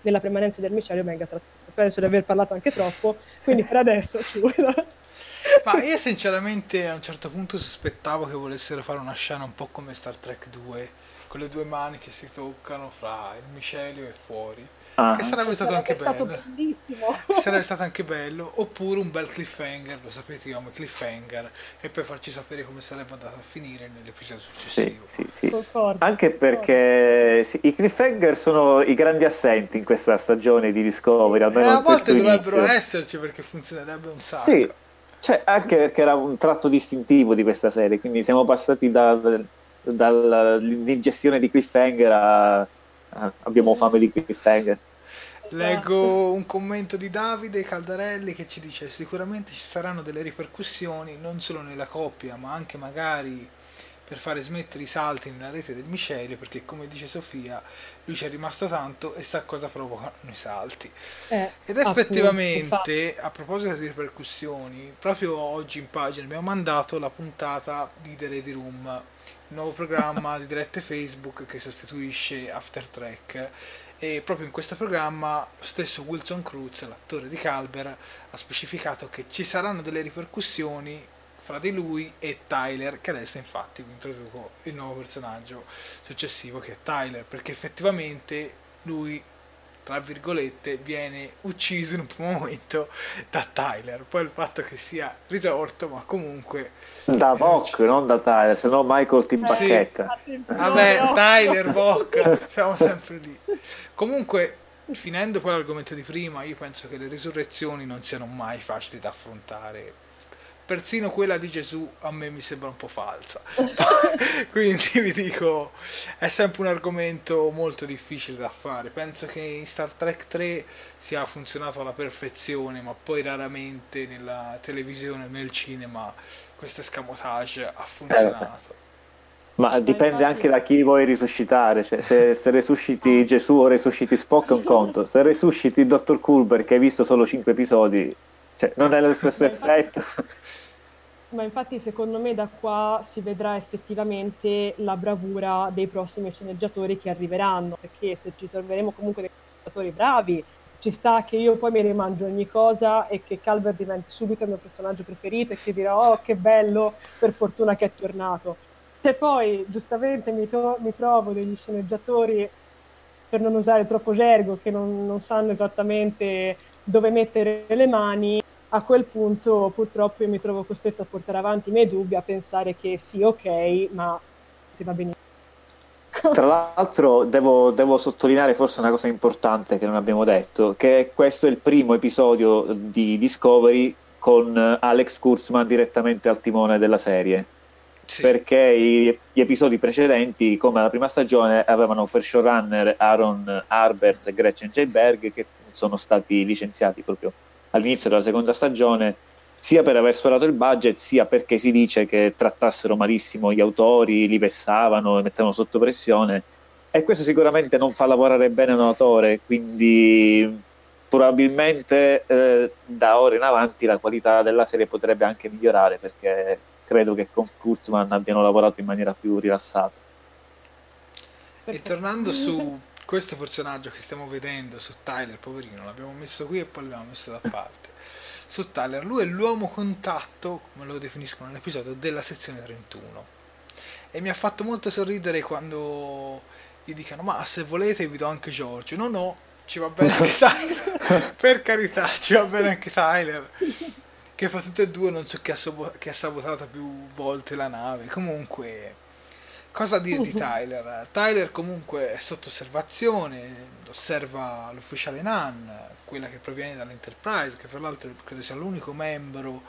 nella permanenza del micelio venga trattato. Penso di aver parlato anche troppo, quindi per adesso chiudo. Ma io sinceramente a un certo punto sospettavo che volessero fare una scena un po' come Star Trek 2, con le due mani che si toccano fra il micelio e fuori. Ah. Che sarebbe stato anche stato bello. Bellissimo. Sarebbe stato anche bello. Oppure un bel cliffhanger, lo sapete io come cliffhanger, e poi farci sapere come sarebbe andato a finire nell'episodio successivo. Sì, sì, sì. Anche perché sì, i cliffhanger sono i grandi assenti in questa stagione di Discovery. Almeno eh, a volte dovrebbero inizio. esserci perche funzionerebbe un sacco. Sì, cioè, anche perché era un tratto distintivo di questa serie, quindi siamo passati dal, dall'ingestione di cliffhanger a abbiamo fame di cliffhanger. Leggo un commento di Davide Caldarelli che ci dice sicuramente ci saranno delle ripercussioni non solo nella coppia ma anche magari per fare smettere i salti nella rete del micelio perché come dice Sofia lui ci è rimasto tanto e sa cosa provocano i salti. Eh, ed effettivamente a proposito di ripercussioni proprio oggi in pagina abbiamo mandato la puntata di The Ready Room nuovo programma di dirette Facebook che sostituisce After Track. E proprio in questo programma lo stesso Wilson Cruz, l'attore di Calber, ha specificato che ci saranno delle ripercussioni fra di lui e Tyler, che adesso infatti vi introduco il nuovo personaggio successivo che è Tyler, perché effettivamente lui tra virgolette, viene ucciso in un primo momento da Tyler. Poi il fatto che sia risorto, ma comunque... Da Bock, non da Tyler, se no Michael ti impacchetta. Sì. Vabbè, Tyler, Bock, siamo sempre lì. Comunque, finendo poi l'argomento di prima, io penso che le risurrezioni non siano mai facili da affrontare persino quella di Gesù a me mi sembra un po' falsa. Quindi vi dico, è sempre un argomento molto difficile da fare. Penso che in Star Trek 3 sia funzionato alla perfezione, ma poi raramente nella televisione, nel cinema, questo escamotage ha funzionato. Eh, ma dipende anche da chi vuoi risuscitare, cioè, se, se, resusciti Gesù o resusciti Spock è un conto, se resusciti il Dottor Culber che hai visto solo 5 episodi, cioè, non è lo stesso effetto ma infatti secondo me da qua si vedrà effettivamente la bravura dei prossimi sceneggiatori che arriveranno, perché se ci troveremo comunque dei sceneggiatori bravi, ci sta che io poi mi rimangio ogni cosa e che Calvert diventi subito il mio personaggio preferito e che dirò oh che bello, per fortuna che è tornato. Se poi giustamente mi, to- mi trovo degli sceneggiatori, per non usare troppo gergo, che non, non sanno esattamente dove mettere le mani, a quel punto purtroppo io mi trovo costretto a portare avanti i miei dubbi, a pensare che sì, ok, ma ti va benissimo. Tra l'altro devo, devo, sottolineare forse una cosa importante che non abbiamo detto, che questo è il primo episodio di Discovery con Alex Kurzman direttamente al timone della serie. Sì. Perché i, gli episodi precedenti, come la prima stagione, avevano per showrunner Aaron Arbers e Gretchen J. Berg che sono stati licenziati proprio all'inizio della seconda stagione, sia per aver sforato il budget, sia perché si dice che trattassero malissimo gli autori, li vessavano e mettevano sotto pressione. E questo sicuramente non fa lavorare bene un autore, quindi probabilmente eh, da ora in avanti la qualità della serie potrebbe anche migliorare perché credo che con Kurtzman abbiano lavorato in maniera più rilassata. E tornando su questo personaggio che stiamo vedendo su Tyler, poverino, l'abbiamo messo qui e poi l'abbiamo messo da parte. Su Tyler, lui è l'uomo contatto, come lo definiscono nell'episodio, della sezione 31. E mi ha fatto molto sorridere quando gli dicono, ma se volete vi do anche Giorgio. No, no, ci va bene anche Tyler. per carità, ci va bene anche Tyler. Che fa tutte e due, non so chi ha, chi ha sabotato più volte la nave. Comunque Cosa dire di Tyler? Tyler comunque è sotto osservazione, osserva l'ufficiale Nan, quella che proviene dall'Enterprise, che fra l'altro credo sia l'unico membro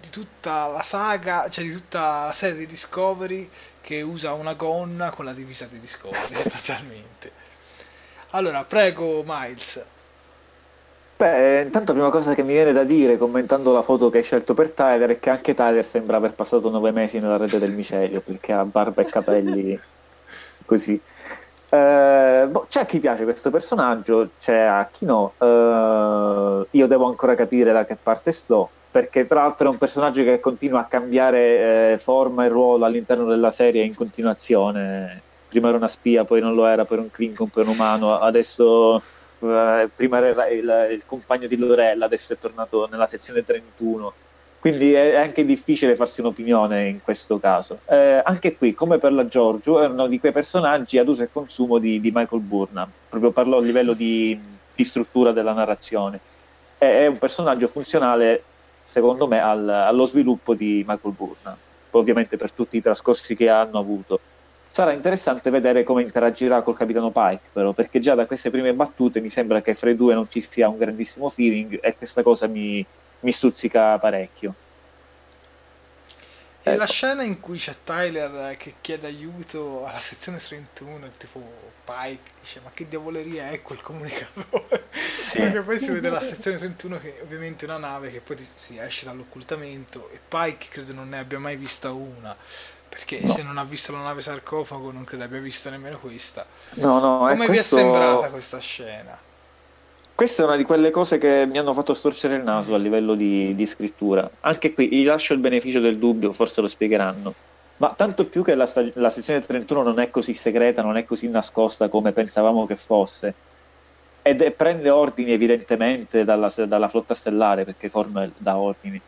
di tutta la saga, cioè di tutta la serie di Discovery che usa una gonna con la divisa di Discovery, sostanzialmente. Allora, prego Miles. Beh, intanto la prima cosa che mi viene da dire commentando la foto che hai scelto per Tyler è che anche Tyler sembra aver passato nove mesi nella rete del micelio perché ha barba e capelli così. Eh, boh, c'è a chi piace questo personaggio, c'è a chi no. Eh, io devo ancora capire da che parte sto perché tra l'altro è un personaggio che continua a cambiare eh, forma e ruolo all'interno della serie in continuazione. Prima era una spia, poi non lo era, poi un Klingon, poi un umano, adesso eh, prima era il, il, compagno di Lorella, adesso è tornato nella sezione 31. Quindi è, anche difficile farsi un'opinione in questo caso. Eh, anche qui, come per la Giorgio, è uno di quei personaggi ad uso e consumo di, di Michael Burnham. Proprio parlo a livello di, di struttura della narrazione. È, è, un personaggio funzionale, secondo me, al, allo sviluppo di Michael Burnham. Ovviamente per tutti i trascorsi che hanno avuto Sarà interessante vedere come interagirà col capitano Pike, però, perché già da queste prime battute mi sembra che fra i due non ci sia un grandissimo feeling e questa cosa mi, mi stuzzica parecchio. E ecco. la scena in cui c'è Tyler che chiede aiuto alla sezione 31, tipo Pike dice ma che diavoleria è quel comunicatore? Sì. Perché poi si vede la sezione 31 che ovviamente è una nave che poi si esce dall'occultamento e Pike credo non ne abbia mai vista una. Perché no. se non ha visto la nave sarcofago non credo abbia visto nemmeno questa. No, no, Come questo... vi è sembrata questa scena? Questa è una di quelle cose che mi hanno fatto storcere il naso a livello di, di scrittura. Anche qui gli lascio il beneficio del dubbio, forse lo spiegheranno. Ma tanto più che la, la sezione 31 non è così segreta, non è così nascosta come pensavamo che fosse. Ed è, prende ordini evidentemente dalla, dalla flotta stellare, perché Cornwell dà ordini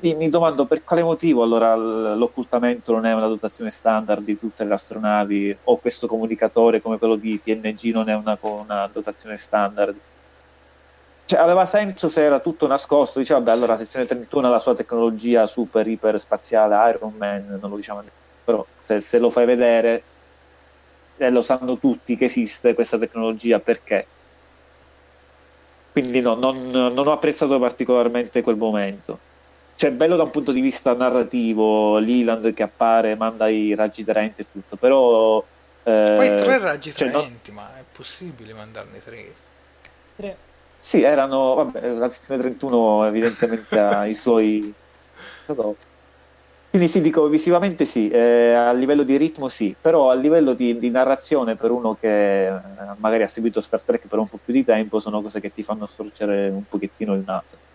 mi, mi, domando per quale motivo allora l'occultamento non è una dotazione standard di tutte le astronavi o questo comunicatore come quello di TNG non è una, una dotazione standard. Cioè, aveva senso se era tutto nascosto, diceva, vabbè, allora sezione 31 ha la sua tecnologia super iper spaziale, Iron Man, non lo diciamo, però se, se lo fai vedere eh, lo sanno tutti che esiste questa tecnologia, perché? Quindi no, non, non ho apprezzato particolarmente quel momento cioè bello da un punto di vista narrativo Leland che appare, manda i raggi trenti e tutto, però... Eh, Poi tre raggi cioè, trenti, no... ma è possibile mandarne tre? Tre. Sì, erano, vabbè, la sezione 31 evidentemente ha i suoi... Quindi sì, dico visivamente sì, eh, a livello di ritmo sì, però a livello di, di, narrazione per uno che eh, magari ha seguito Star Trek per un po' più di tempo sono cose che ti fanno storcere un pochettino il naso.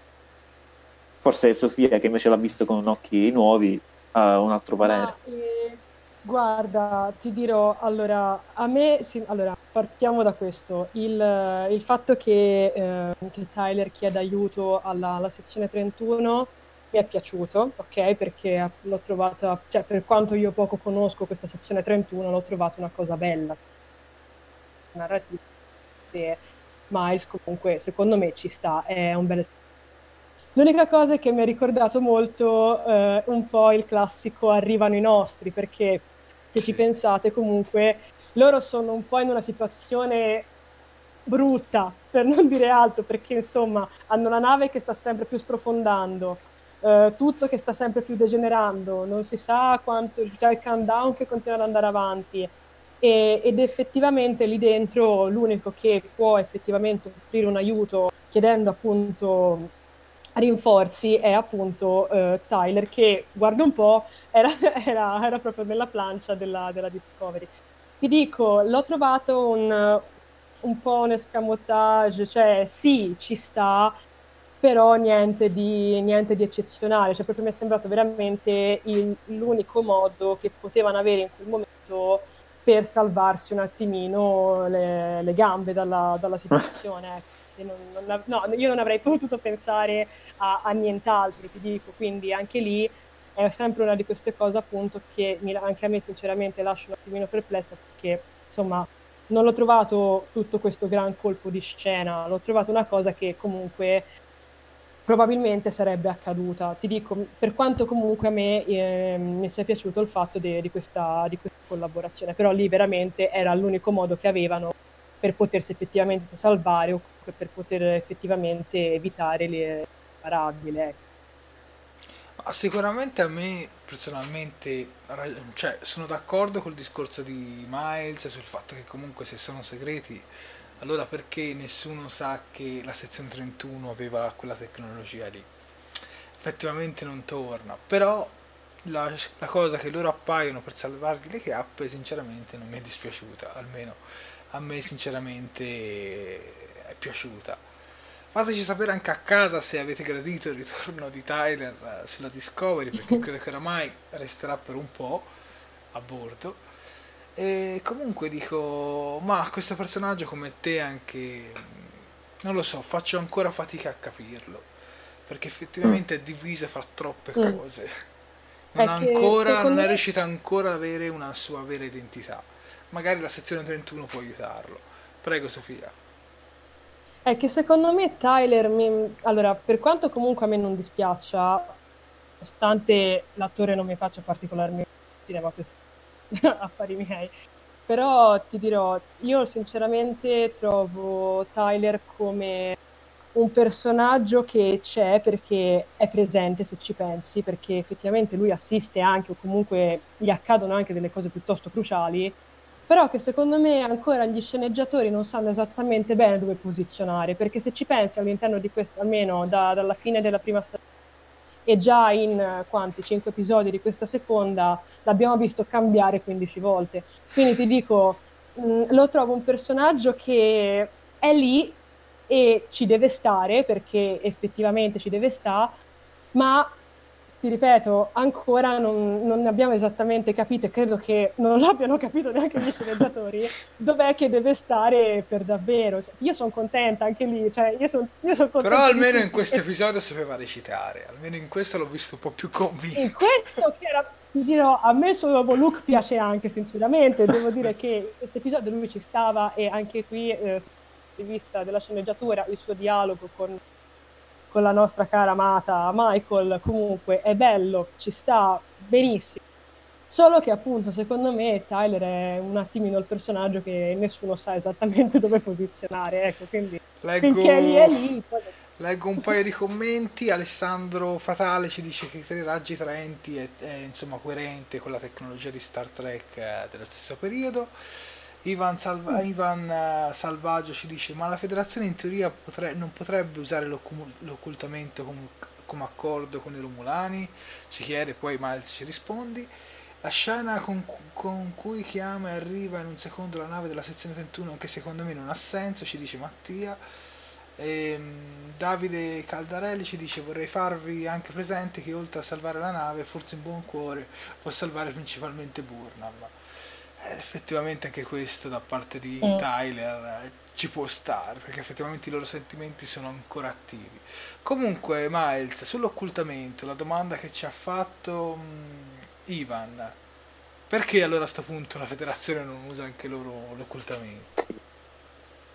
Forse Sofia, che invece l'ha visto con occhi nuovi, ha un altro parere. Ma, eh, guarda, ti dirò, allora, a me, sì, allora, partiamo da questo. Il, il fatto che, eh, che, Tyler chieda aiuto alla, alla, sezione 31 mi è piaciuto, ok? Perché l'ho trovata, cioè per quanto io poco conosco questa sezione 31, l'ho trovata una cosa bella. Narrativa. Miles comunque, secondo me, ci sta, è un bel esperienza L'unica cosa è che mi ha ricordato molto eh, un po' il classico arrivano i nostri, perché se ci pensate comunque loro sono un po' in una situazione brutta, per non dire altro, perché insomma hanno la nave che sta sempre più sprofondando, eh, tutto che sta sempre più degenerando, non si sa quanto, c'è il countdown che continua ad andare avanti. E, ed effettivamente lì dentro l'unico che può effettivamente offrire un aiuto chiedendo appunto rinforzi è appunto uh, Tyler che, guarda un po', era, era, era proprio nella plancia della, della, Discovery. Ti dico, l'ho trovato un, un po' un escamotage, cioè sì, ci sta, però niente di, niente di eccezionale, cioè proprio mi è sembrato veramente il, l'unico modo che potevano avere in quel momento per salvarsi un attimino le, le gambe dalla, dalla situazione. Ecco non, non, no, io non avrei potuto pensare a, a, nient'altro, ti dico, quindi anche lì è sempre una di queste cose appunto che mi, anche a me sinceramente lascia un attimino perplessa perché insomma non l'ho trovato tutto questo gran colpo di scena, l'ho trovato una cosa che comunque probabilmente sarebbe accaduta. Ti dico, per quanto comunque a me eh, mi sia piaciuto il fatto de, di, questa, di questa collaborazione, però lì veramente era l'unico modo che avevano per potersi effettivamente salvare o per poter effettivamente evitare le parabile. Ecco. Sicuramente a me personalmente, cioè, sono d'accordo col discorso di Miles sul fatto che comunque se sono segreti, allora perché nessuno sa che la sezione 31 aveva quella tecnologia lì? Effettivamente non torna, però la, la cosa che loro appaiono per salvargli le chiappe sinceramente non mi è dispiaciuta, almeno a me sinceramente è piaciuta. Fateci sapere anche a casa se avete gradito il ritorno di Tyler eh, sulla Discovery, perché credo che oramai resterà per un po' a bordo. E comunque dico, ma questo personaggio come te anche, non lo so, faccio ancora fatica a capirlo, perché effettivamente è diviso fra troppe mm. cose. Non, ancora, non è riuscita ancora ad avere una sua vera identità magari la sezione 31 può aiutarlo. Prego Sofia. È che secondo me Tyler, mi... allora, per quanto comunque a me non dispiaccia, nonostante l'attore non mi faccia particolarmente cinema questo affari miei, però ti dirò, io sinceramente trovo Tyler come un personaggio che c'è perché è presente se ci pensi, perché effettivamente lui assiste anche o comunque gli accadono anche delle cose piuttosto cruciali però che secondo me ancora gli sceneggiatori non sanno esattamente bene dove posizionare, perché se ci pensi all'interno di questo, almeno da, dalla fine della prima stagione e già in quanti, cinque episodi di questa seconda, l'abbiamo visto cambiare 15 volte. Quindi ti dico, mh, lo trovo un personaggio che è lì e ci deve stare, perché effettivamente ci deve stare, ma ti ripeto, ancora non, non abbiamo esattamente capito, e credo che non l'abbiano capito neanche gli sceneggiatori, dov'è che deve stare per davvero. Cioè, io sono contenta anche lì, cioè, io sono son contenta. Però almeno in questo episodio sapeva recitare, almeno in questo l'ho visto un po' più convinto. In questo che era, ti dirò, a me suo nuovo look piace anche, sinceramente, devo dire che in questo episodio lui ci stava e anche qui, eh, dal punto di vista della sceneggiatura, il suo dialogo con con la nostra cara amata Michael comunque è bello, ci sta benissimo. Solo che appunto secondo me Tyler è un attimino il personaggio che nessuno sa esattamente dove posizionare, ecco, quindi leggo, finché lì è lì... Poi... Leggo un paio di commenti, Alessandro Fatale ci dice che i raggi traenti è, è insomma coerente con la tecnologia di Star Trek eh, dello stesso periodo. Ivan, Salva- Ivan uh, Salvaggio ci dice: Ma la federazione in teoria potre- non potrebbe usare l'occum- l'occultamento com- come accordo con i Romulani? Ci chiede, poi Miles ci rispondi. La scena con, con, cui chiama e arriva in un secondo la nave della sezione 31, che secondo me non ha senso, ci dice Mattia. E, um, Davide Caldarelli ci dice: Vorrei farvi anche presente che oltre a salvare la nave, forse in buon cuore può salvare principalmente Burnham eh, effettivamente anche questo da parte di mm. Tyler eh, ci può stare perché effettivamente i loro sentimenti sono ancora attivi comunque Miles sull'occultamento la domanda che ci ha fatto mh, mm, Ivan perché allora a questo punto la federazione non usa anche loro l'occultamento?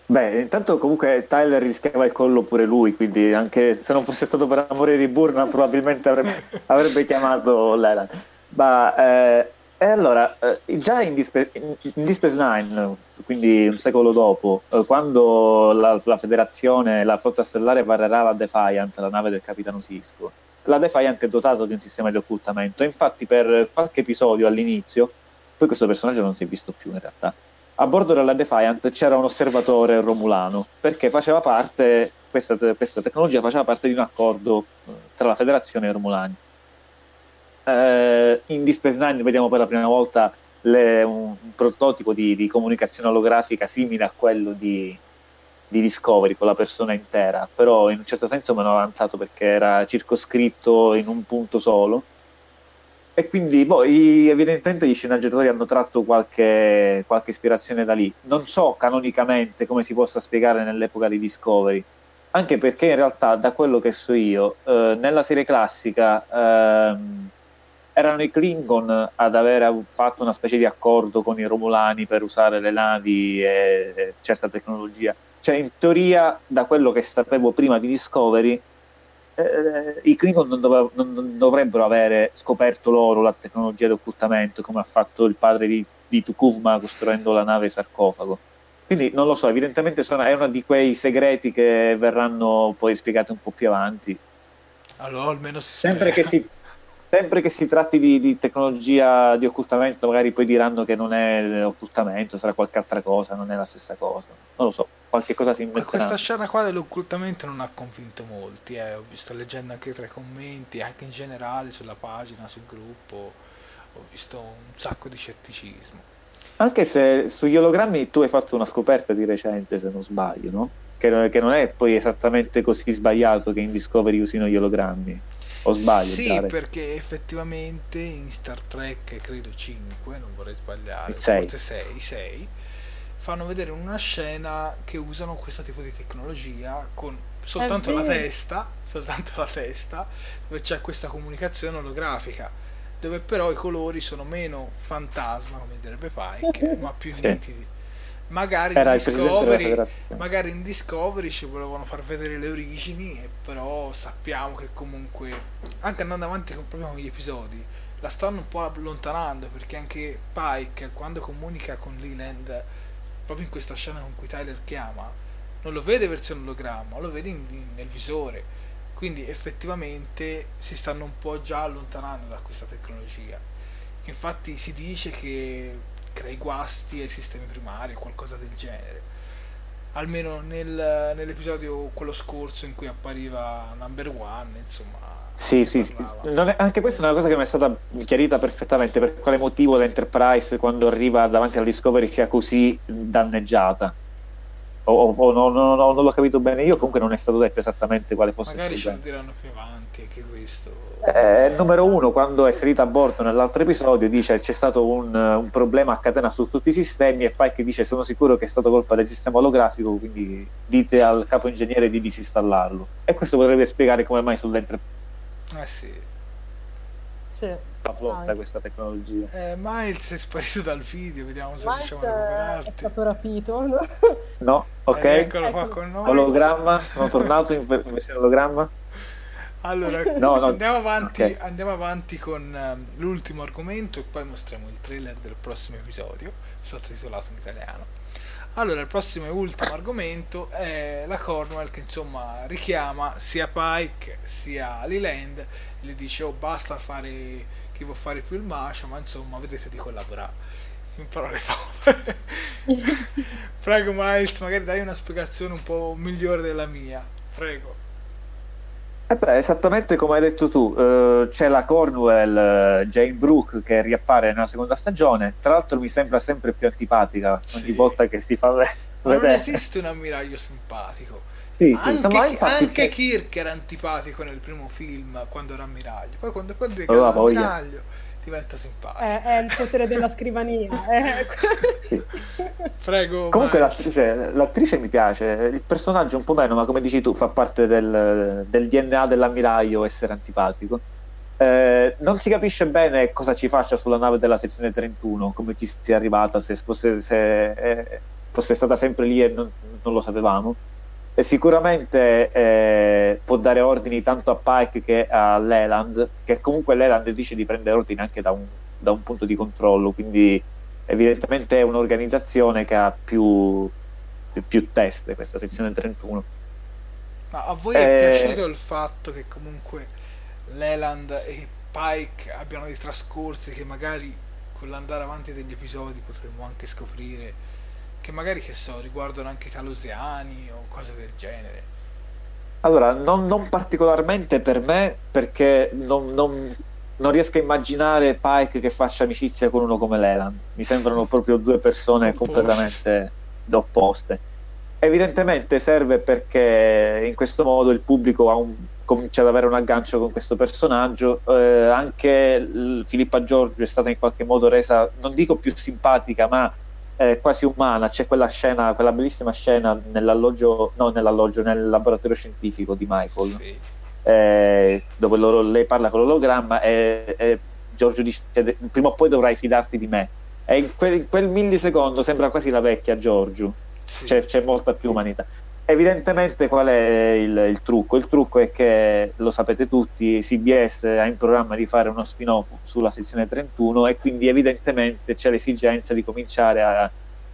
Beh, intanto comunque Tyler rischiava il collo pure lui, quindi anche se non fosse stato per amore di Burna probabilmente avrebbe, avrebbe chiamato Leland. Ma eh, e allora, eh, già in Deep, Space Nine, quindi un secolo dopo, eh, quando la, la, federazione, la flotta stellare varrerà la Defiant, la nave del capitano Cisco, la Defiant è dotata di un sistema di occultamento. Infatti, per qualche episodio all'inizio, poi questo personaggio non si è visto più in realtà, a bordo della Defiant c'era un osservatore romulano, perché faceva parte, questa, questa tecnologia faceva parte di un accordo eh, tra la federazione e i romulani eh, in Deep Space Nine vediamo per la prima volta le, un, un, prototipo di, di, comunicazione olografica simile a quello di, di, Discovery con la persona intera, però in un certo senso meno avanzato perché era circoscritto in un punto solo. E quindi boh, evidentemente gli sceneggiatori hanno tratto qualche, qualche ispirazione da lì. Non so canonicamente come si possa spiegare nell'epoca di Discovery, anche perché in realtà da quello che so io, eh, nella serie classica ehm, erano i Klingon ad aver fatto una specie di accordo con i Romulani per usare le navi e, e certa tecnologia. Cioè, in teoria, da quello che sapevo prima di Discovery, eh, i Klingon non, dove, non, dovrebbero avere scoperto loro la tecnologia di occultamento come ha fatto il padre di, di Tukuvma costruendo la nave sarcofago. Quindi non lo so, evidentemente sono, è uno di quei segreti che verranno poi spiegati un po' più avanti. Allora almeno si spera. Sempre che si sempre che si tratti di, di, tecnologia di occultamento, magari poi diranno che non è occultamento, sarà qualche altra cosa, non è la stessa cosa. Non lo so, qualche cosa si inventerà. Questa scena qua dell'occultamento non ha convinto molti, eh. ho visto leggendo anche tra i commenti, anche in generale sulla pagina, sul gruppo, ho visto un sacco di scetticismo. Anche se sugli ologrammi tu hai fatto una scoperta di recente, se non sbaglio, no? Che, che non è poi esattamente così sbagliato che in Discovery usino gli ologrammi. O sbaglio? Sì, Dare. perché effettivamente in Star Trek, credo 5, non vorrei sbagliare, forse 6, 6, fanno vedere una scena che usano questo tipo di tecnologia con soltanto la testa, soltanto la testa, dove c'è questa comunicazione olografica, dove però i colori sono meno fantasma, come direbbe Pike, ma più sì. nitidi magari in, Discovery, magari in Discovery ci volevano far vedere le origini però sappiamo che comunque anche andando avanti con, proprio con gli episodi la stanno un po' allontanando perché anche Pike quando comunica con Leland proprio in questa scena con cui Tyler chiama non lo vede versione ologramma lo vede in, in, nel visore. Quindi effettivamente si stanno un po' già allontanando da questa tecnologia. Infatti si dice che crei guasti ai sistemi primari o qualcosa del genere. Almeno nel, nell'episodio quello scorso in cui appariva Number One, insomma. Sì, sì, sì. È, anche questa è una cosa che mi è stata chiarita perfettamente per quale motivo l'Enterprise quando arriva davanti al Discovery sia così danneggiata. o, o no, no, no, non l'ho capito bene io, comunque non è stato detto esattamente quale fosse Magari il ce lo diranno più avanti, anche questo. Eh, numero uno, quando è salito a bordo nell'altro episodio, dice c'è stato un, un problema a catena su tutti i sistemi e Pike dice sono sicuro che è stato colpa del sistema olografico, quindi dite al capo ingegnere di disinstallarlo. E questo potrebbe spiegare come mai sull'Enterprise Eh sì. Sì. la flotta Anche. questa tecnologia. Eh, Miles è sparito dal video, vediamo se Miles riusciamo a eh, è recuperarti. stato rapito. no? No? Ok? Ed eccolo qua Ecco. con noi. Ologramma? Sono tornato in versione ologramma? Allora, No, no. Andiamo, avanti, Ok. andiamo avanti con ehm, l'ultimo argomento e poi mostriamo il trailer del prossimo episodio, sottotitolato in italiano. Allora, il prossimo e ultimo argomento è la Cornwell che insomma richiama sia Pike sia Leland e le dice oh basta fare chi vuol fare più il macio, ma insomma vedete di collaborare. In parole povere. Prego Miles, magari dai una spiegazione un po' migliore della mia. Prego. Eh beh, esattamente come hai detto tu, eh, c'è la Cornwell, eh, Jane Brooke che riappare nella seconda stagione. Tra l'altro mi sembra sempre più antipatica ogni Sì. volta che si fa ve- Ma non vedere. esiste un ammiraglio simpatico. Sì, sì, Anche, infatti anche Kirk era antipatico nel primo film quando era ammiraglio. Poi quando poi diventa Aveva voglia. Diventa simpatico. È, è il potere della scrivania. eh. sì. Prego. Comunque l'attrice, l'attrice mi piace, il personaggio un po' meno, ma come dici tu fa parte del, del DNA dell'ammiraglio essere antipatico. Eh, non si capisce bene cosa ci faccia sulla nave della sezione 31, come ci sia arrivata, se fosse, se, eh, fosse stata sempre lì e non, non lo sapevamo. E sicuramente eh, può dare ordini tanto a Pike che a Leland, che comunque Leland dice di prendere ordini anche da un, da un punto di controllo, quindi evidentemente è un'organizzazione che ha più, più teste, questa sezione 31. Ma a voi è Eh, piaciuto il fatto che comunque Leland e Pike abbiano dei trascorsi che magari con l'andare avanti degli episodi potremmo anche scoprire che magari che so riguardano anche i talosiani o cose del genere. Allora, non, non particolarmente per me, perché non, non- non riesco a immaginare Pike che faccia amicizia con uno come Leland. Mi sembrano proprio due persone completamente opposte. Evidentemente serve perché in questo modo il pubblico ha un- comincia ad avere un aggancio con questo personaggio. Eh, anche Filippa Giorgio è stata in qualche modo resa, non dico più simpatica, ma eh, quasi umana. C'è quella scena, quella bellissima scena nell'alloggio, no, nell'alloggio, nel laboratorio scientifico di Michael Sì. eh, dove loro- lei parla con l'ologramma e, e Giorgio dice "De- prima o poi dovrai fidarti di me e in quel, in quel millisecondo sembra quasi la vecchia Giorgio Sì. c'è, c'è molta più umanità evidentemente qual è il, il trucco? il trucco è che lo sapete tutti CBS ha in programma di fare uno spin-off sulla sezione 31 e quindi evidentemente c'è l'esigenza di cominciare a,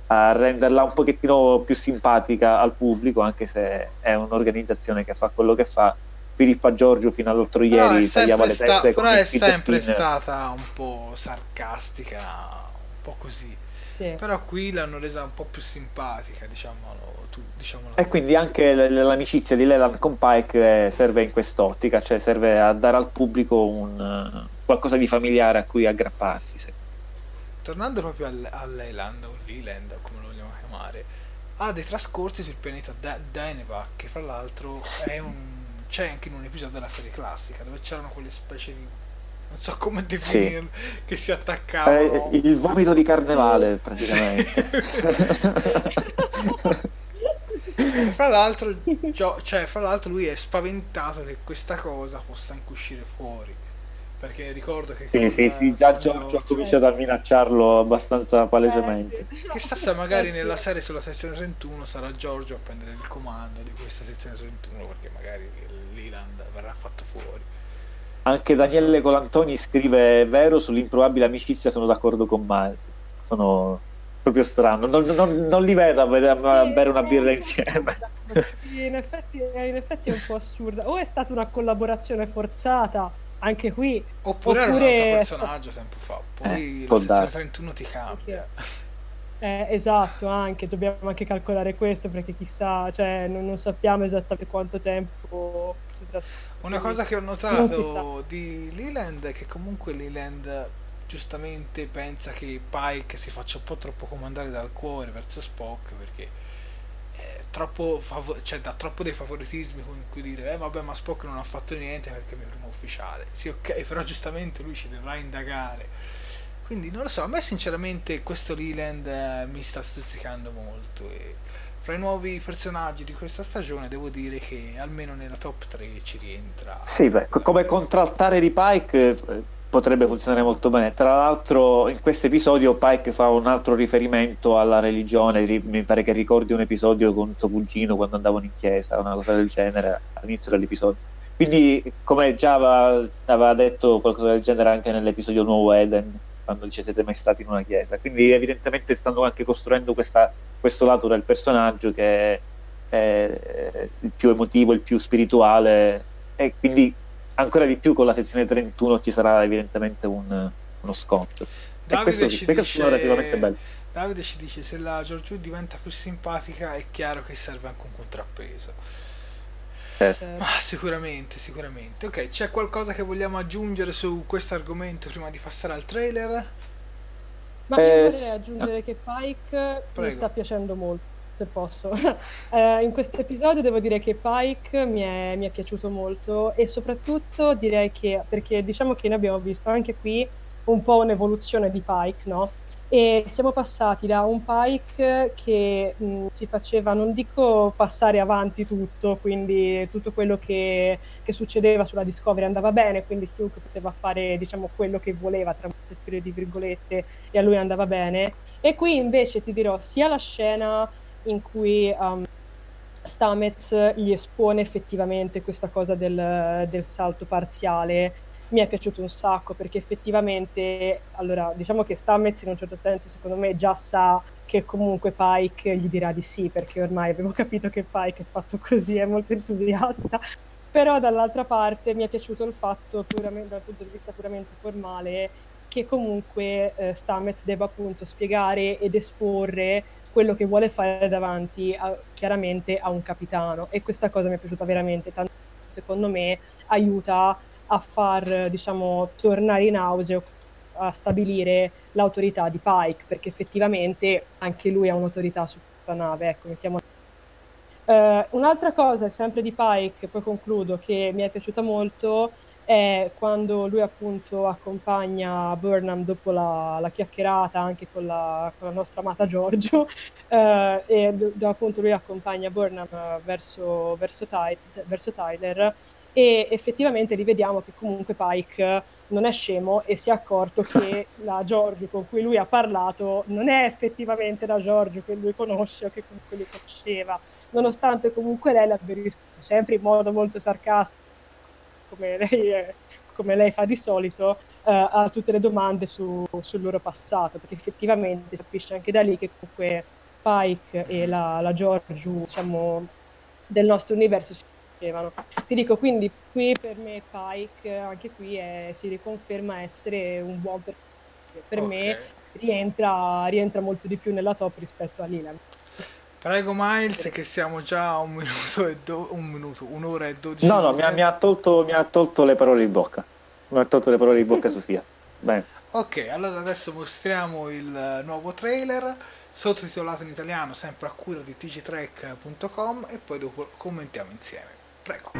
a renderla un pochettino più simpatica al pubblico anche se è un'organizzazione che fa quello che fa Filippa Giorgio fino all'altro Però ieri tagliava le sta- teste con però il è sempre spin. stata un po' sarcastica, un po' così. Sì. Però qui l'hanno resa un po' più simpatica, diciamolo tu, diciamolo E quindi anche l'amicizia di Leland con Pike eh, serve in quest'ottica, cioè serve a dare al pubblico un, eh, qualcosa di familiare a cui aggrapparsi. sì. Tornando proprio al- o Leland, o come lo vogliamo chiamare, ha dei trascorsi sul pianeta Da- Dynevak, che fra l'altro Sì. un, c'è anche in un episodio della serie classica, dove c'erano quelle specie di... non so come definirle, che si attaccavano... È il vomito di carnevale praticamente. E fra l'altro, Gio- cioè, fra l'altro lui è spaventato che questa cosa possa anche uscire fuori. Perché ricordo che... sì, sì, sì, già Giorgio ha cominciato a minacciarlo abbastanza palesemente. Eh, sì. Chissà magari Eh, nella serie sulla sezione 31 sarà Giorgio a prendere il comando di questa sezione 31 perché magari Leland verrà fatto fuori. Anche Daniele Colantoni scrive: È vero, sull'improbabile amicizia sono d'accordo con Miles. Sono proprio strano. Non, non- non li vedo a, vedere- a bere una birra insieme. sì, in, effetti, in effetti è un po' assurda. O è stata una collaborazione forzata, anche qui. Oppure, era un Oppure- altro personaggio tempo fa. Poi Eh, la sezione darsi. 31 ti cambia. Eh, esatto, anche, dobbiamo anche calcolare questo perché chissà, cioè non, non sappiamo esattamente quanto tempo si trascorre. Una cosa che ho notato di Leland è che comunque Leland giustamente pensa che Pike si faccia un po' troppo comandare dal cuore verso Spock perché troppo, fav- cioè, dà troppo dei favoritismi con cui dire, eh vabbè, ma Spock non ha fatto niente perché è mio primo ufficiale. Sì, ok, però giustamente lui ci dovrà indagare. Quindi non lo so, a me sinceramente questo Leland eh, mi sta stuzzicando molto e fra i nuovi personaggi di questa stagione devo dire che almeno nella top 3 ci rientra. Sì, beh, come contraltare di Pike eh, potrebbe funzionare molto bene. Tra l'altro, in questo episodio Pike fa un altro riferimento alla religione. Mi pare che ricordi un episodio con suo cugino quando andavano in chiesa, una cosa del genere all'inizio dell'episodio. Quindi, come già aveva, detto qualcosa del genere anche nell'episodio nuovo Eden, quando dice siete mai stati in una chiesa. Quindi, evidentemente, stanno anche costruendo questa, questo lato del personaggio che è il più emotivo, il più spirituale, e quindi ancora di più con la sezione 31 ci sarà evidentemente un, uno sconto. Davide e questo, ci questo dice, sono relativamente bello. Davide ci dice se la Giorgio diventa più simpatica è chiaro che serve anche un contrappeso. Eh. Ma sicuramente, sicuramente. Ok, c'è qualcosa che vogliamo aggiungere su questo argomento prima di passare al trailer? Ma io Eh, vorrei aggiungere che Pike mi Prego. sta piacendo molto, se posso. Eh, in questo episodio devo dire che Pike mi è, mi è piaciuto molto e soprattutto direi che, perché diciamo che noi abbiamo visto anche qui un po' un'evoluzione di Pike, no? E siamo passati da un Pike che mh, si faceva, non dico passare avanti tutto, quindi tutto quello che, che succedeva sulla Discovery andava bene, quindi chiunque poteva fare diciamo quello che voleva tra virgolette e a lui andava bene. E qui invece ti dirò sia la scena in cui um, Stamets gli espone effettivamente questa cosa del, del salto parziale. Mi è piaciuto un sacco perché effettivamente, allora, diciamo che Stamets in un certo senso secondo me già sa che comunque Pike gli dirà di sì perché ormai avevo capito che Pike è fatto così, è molto entusiasta, però dall'altra parte mi è piaciuto il fatto puramente, dal punto di vista puramente formale che comunque eh, Stamets debba appunto spiegare ed esporre quello che vuole fare davanti a- chiaramente a un capitano. E questa cosa mi è piaciuta veramente tanto. Secondo me aiuta a far diciamo tornare in auge a stabilire l'autorità di Pike perché effettivamente anche lui ha un'autorità su questa nave ecco mettiamo eh, un'altra cosa, sempre di Pike, poi concludo, che mi è piaciuta molto è quando lui appunto accompagna Burnham dopo la, la chiacchierata anche con la, con la nostra amata Giorgio eh, e d- appunto lui accompagna Burnham eh, verso, verso, Ty- verso Tyler e effettivamente rivediamo che comunque Pike non è scemo e si è accorto che la Giorgio con cui lui ha parlato non è effettivamente la Giorgio che lui conosce o che comunque lui conosceva nonostante comunque lei l'abbia risposto sempre in modo molto sarcastico, come lei, è- come lei fa di solito, eh, a tutte le domande su- sul loro passato, perché effettivamente si capisce anche da lì che comunque Pike e la, la Giorgio, diciamo, del nostro universo si conoscevano. Ti dico, quindi qui per me Pike, anche qui, è- si riconferma essere un buon personaggio. Per me Ok. rientra, rientra molto di più nella top rispetto a Lilan. Prego Miles che siamo già a un minuto e do- un minuto, un'ora e dodici No, no, mi ha, mi ha tolto, mi ha tolto le parole di bocca. Mi ha tolto le parole di bocca Sofia. Bene. Ok, allora adesso mostriamo il nuovo trailer sottotitolato in italiano sempre a cura di tgtrek.com e poi dopo commentiamo insieme. Prego.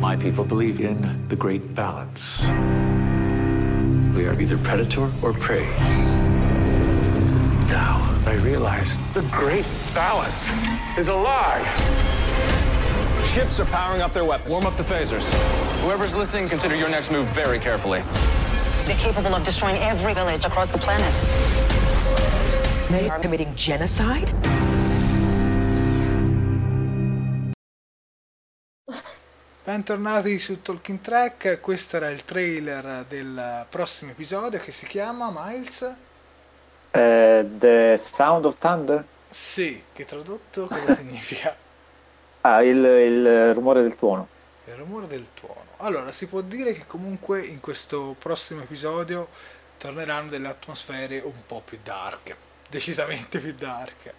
My people believe in the great balance. We are either predator or prey. Now, I realized the great balance is a lie. Ships are powering up their weapons. Warm up the phasers. Whoever's listening, consider your next move very carefully. They're capable of destroying every village across the planet. They are committing genocide? Bentornati su Talking Track, questo era il trailer del prossimo episodio che si chiama Miles. Eh, the Sound of Thunder? Sì, che tradotto cosa significa? Ah, il, il rumore del tuono. Il rumore del tuono. Allora, si può dire che comunque in questo prossimo episodio torneranno delle atmosfere un po' più dark, decisamente più dark.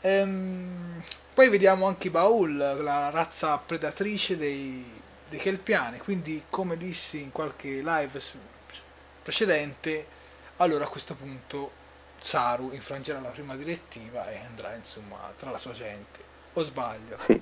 Ehm, poi vediamo anche i Baul, la razza predatrice dei, dei Kelpiani, quindi come dissi in qualche live precedente, allora a questo punto Saru infrangerà la prima direttiva e andrà insomma tra la sua gente. O sbaglio? Sì.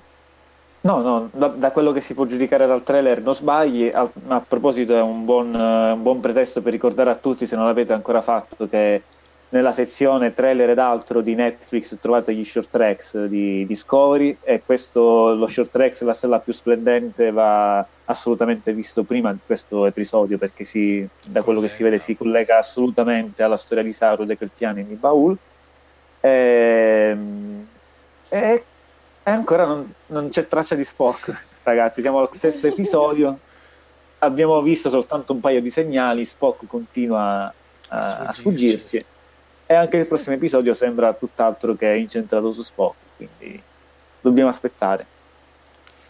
No, no, da, da quello che si può giudicare dal trailer non sbagli. A, a proposito, è un buon, uh, un buon pretesto per ricordare a tutti, se non l'avete ancora fatto, che nella sezione trailer ed altro di Netflix trovate gli short tracks di Discovery e questo, lo short tracks, la stella più splendente, va assolutamente visto prima di questo episodio perché si, da quello che si vede si collega assolutamente alla storia di Saru e quel piano di Baul. E, e, e ancora non, non c'è traccia di Spock, ragazzi, siamo al sesto episodio, abbiamo visto soltanto un paio di segnali, Spock continua a, a sfuggirci e anche il prossimo episodio sembra tutt'altro che incentrato su Spock, quindi dobbiamo aspettare.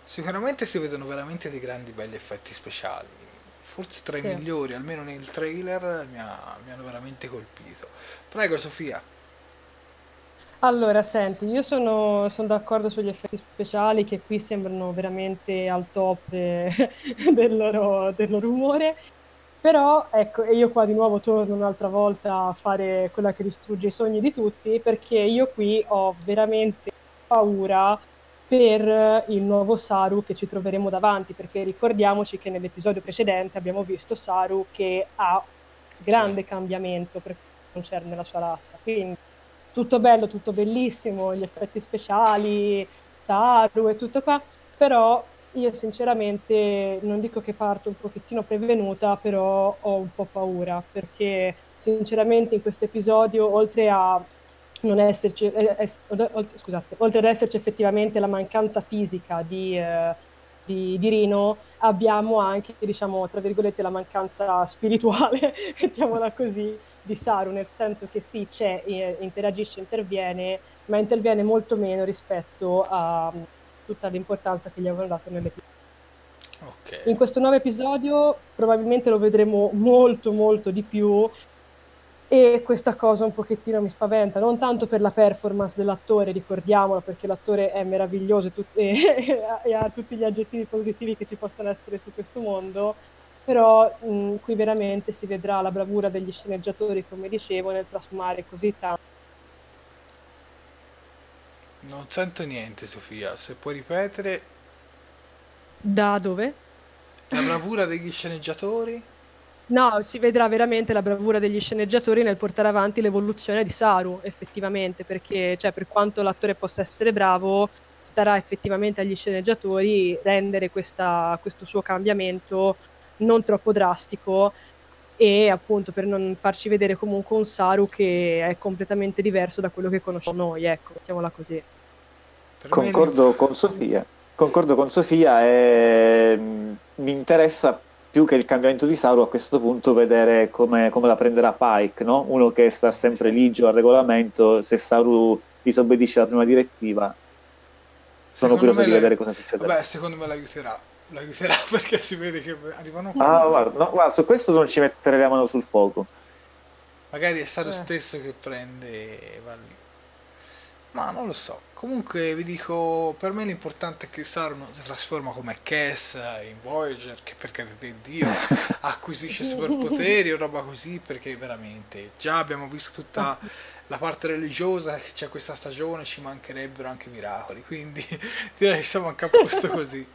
Sicuramente si vedono veramente dei grandi belli effetti speciali, forse tra i sì. migliori, almeno nel trailer mi, ha, mi hanno veramente colpito. Prego Sofia. Allora, senti, io sono, sono, d'accordo sugli effetti speciali che qui sembrano veramente al top del loro, del loro umore però ecco, e io qua di nuovo torno un'altra volta a fare quella che distrugge i sogni di tutti, perché io qui ho veramente paura per il nuovo Saru che ci troveremo davanti, perché ricordiamoci che nell'episodio precedente abbiamo visto Saru che ha grande sì. cambiamento per quanto concerne la sua razza. Quindi tutto bello, tutto bellissimo, gli effetti speciali, Saru e tutto qua, però io sinceramente non dico che parto un pochettino prevenuta, però ho un po' paura perché sinceramente in questo episodio, oltre a non esserci, eh, es, scusate, oltre ad esserci effettivamente la mancanza fisica di, eh, di, di, Rino, abbiamo anche, diciamo, tra virgolette, la mancanza spirituale, mettiamola così, di Saru, nel senso che sì, c'è, eh, interagisce, interviene, ma interviene molto meno rispetto a tutta l'importanza che gli avevano dato nell'episodio. Okay. In questo nuovo episodio probabilmente lo vedremo molto molto di più e questa cosa un pochettino mi spaventa, non tanto per la performance dell'attore, ricordiamolo perché l'attore è meraviglioso e, tut- e, e ha tutti gli aggettivi positivi che ci possono essere su questo mondo, però mh, qui veramente si vedrà la bravura degli sceneggiatori, come dicevo, nel trasformare così tanto non sento niente, Sofia. Se puoi ripetere. Da dove? La bravura degli sceneggiatori? No, si vedrà veramente la bravura degli sceneggiatori nel portare avanti l'evoluzione di Saru, effettivamente, perché cioè, per quanto l'attore possa essere bravo, starà effettivamente agli sceneggiatori rendere questa, questo suo cambiamento non troppo drastico e appunto per non farci vedere comunque un Saru che è completamente diverso da quello che conosciamo noi, ecco, mettiamola così. Concordo con Sofia, concordo con Sofia e mm, mi interessa più che il cambiamento di Saru a questo punto vedere come, come la prenderà Pike, no? uno che sta sempre ligio al regolamento, se Saru disobbedisce alla prima direttiva. Sono curioso di vedere cosa succederà. Beh, secondo me l'aiuterà l'aiuterà perché si vede che arrivano qua. Ah, guarda, no, guarda, su questo non ci metterei la mano sul fuoco. Magari è stato eh. stesso che prende e va lì. Ma non lo so. Comunque vi dico, per me l'importante è che Saru non si trasforma come Cass in Voyager, che per carità di Dio acquisisce superpoteri o roba così, perché veramente già abbiamo visto tutta la parte religiosa che c'è questa stagione, ci mancherebbero anche miracoli, quindi direi che siamo anche a posto così.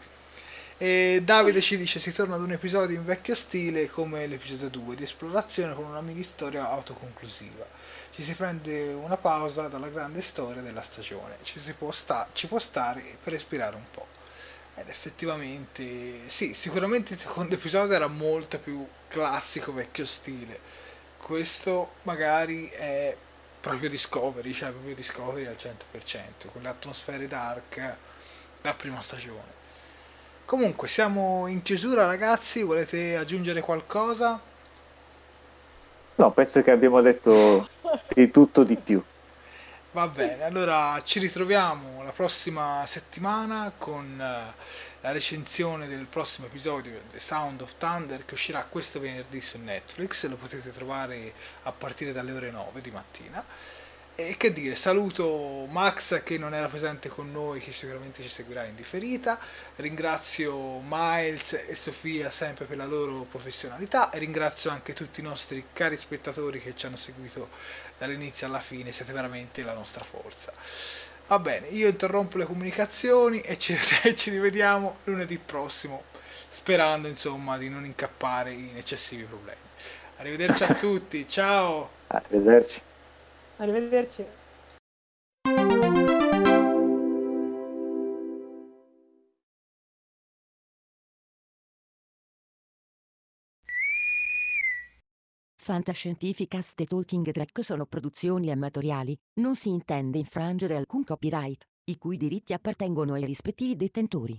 E Davide ci dice si torna ad un episodio in vecchio stile come l'episodio 2 di esplorazione con una mini storia autoconclusiva. Ci si prende una pausa dalla grande storia della stagione, ci, può, sta- ci può stare per respirare un po'. Ed effettivamente, sì, sicuramente il secondo episodio era molto più classico vecchio stile. Questo magari è proprio Discovery, cioè proprio Discovery al 100%, con le atmosfere dark da prima stagione. Comunque, siamo in chiusura, ragazzi. Volete aggiungere qualcosa? No, penso che abbiamo detto di tutto di più. Va bene, allora ci ritroviamo la prossima settimana con eh, la recensione del prossimo episodio di Sound of Thunder che uscirà questo venerdì su Netflix, lo potete trovare a partire dalle ore 9 di mattina. E che dire, saluto Max che non era presente con noi, che sicuramente ci seguirà in differita. Ringrazio Miles e Sofia sempre per la loro professionalità e ringrazio anche tutti i nostri cari spettatori che ci hanno seguito dall'inizio alla fine, siete veramente la nostra forza. Va bene, io interrompo le comunicazioni e ci, ci rivediamo lunedì prossimo, sperando insomma di non incappare in eccessivi problemi. Arrivederci a tutti, ciao! Arrivederci. Arrivederci. Fantascientificast e Talking Track sono produzioni amatoriali, non si intende infrangere alcun copyright, i cui diritti appartengono ai rispettivi detentori.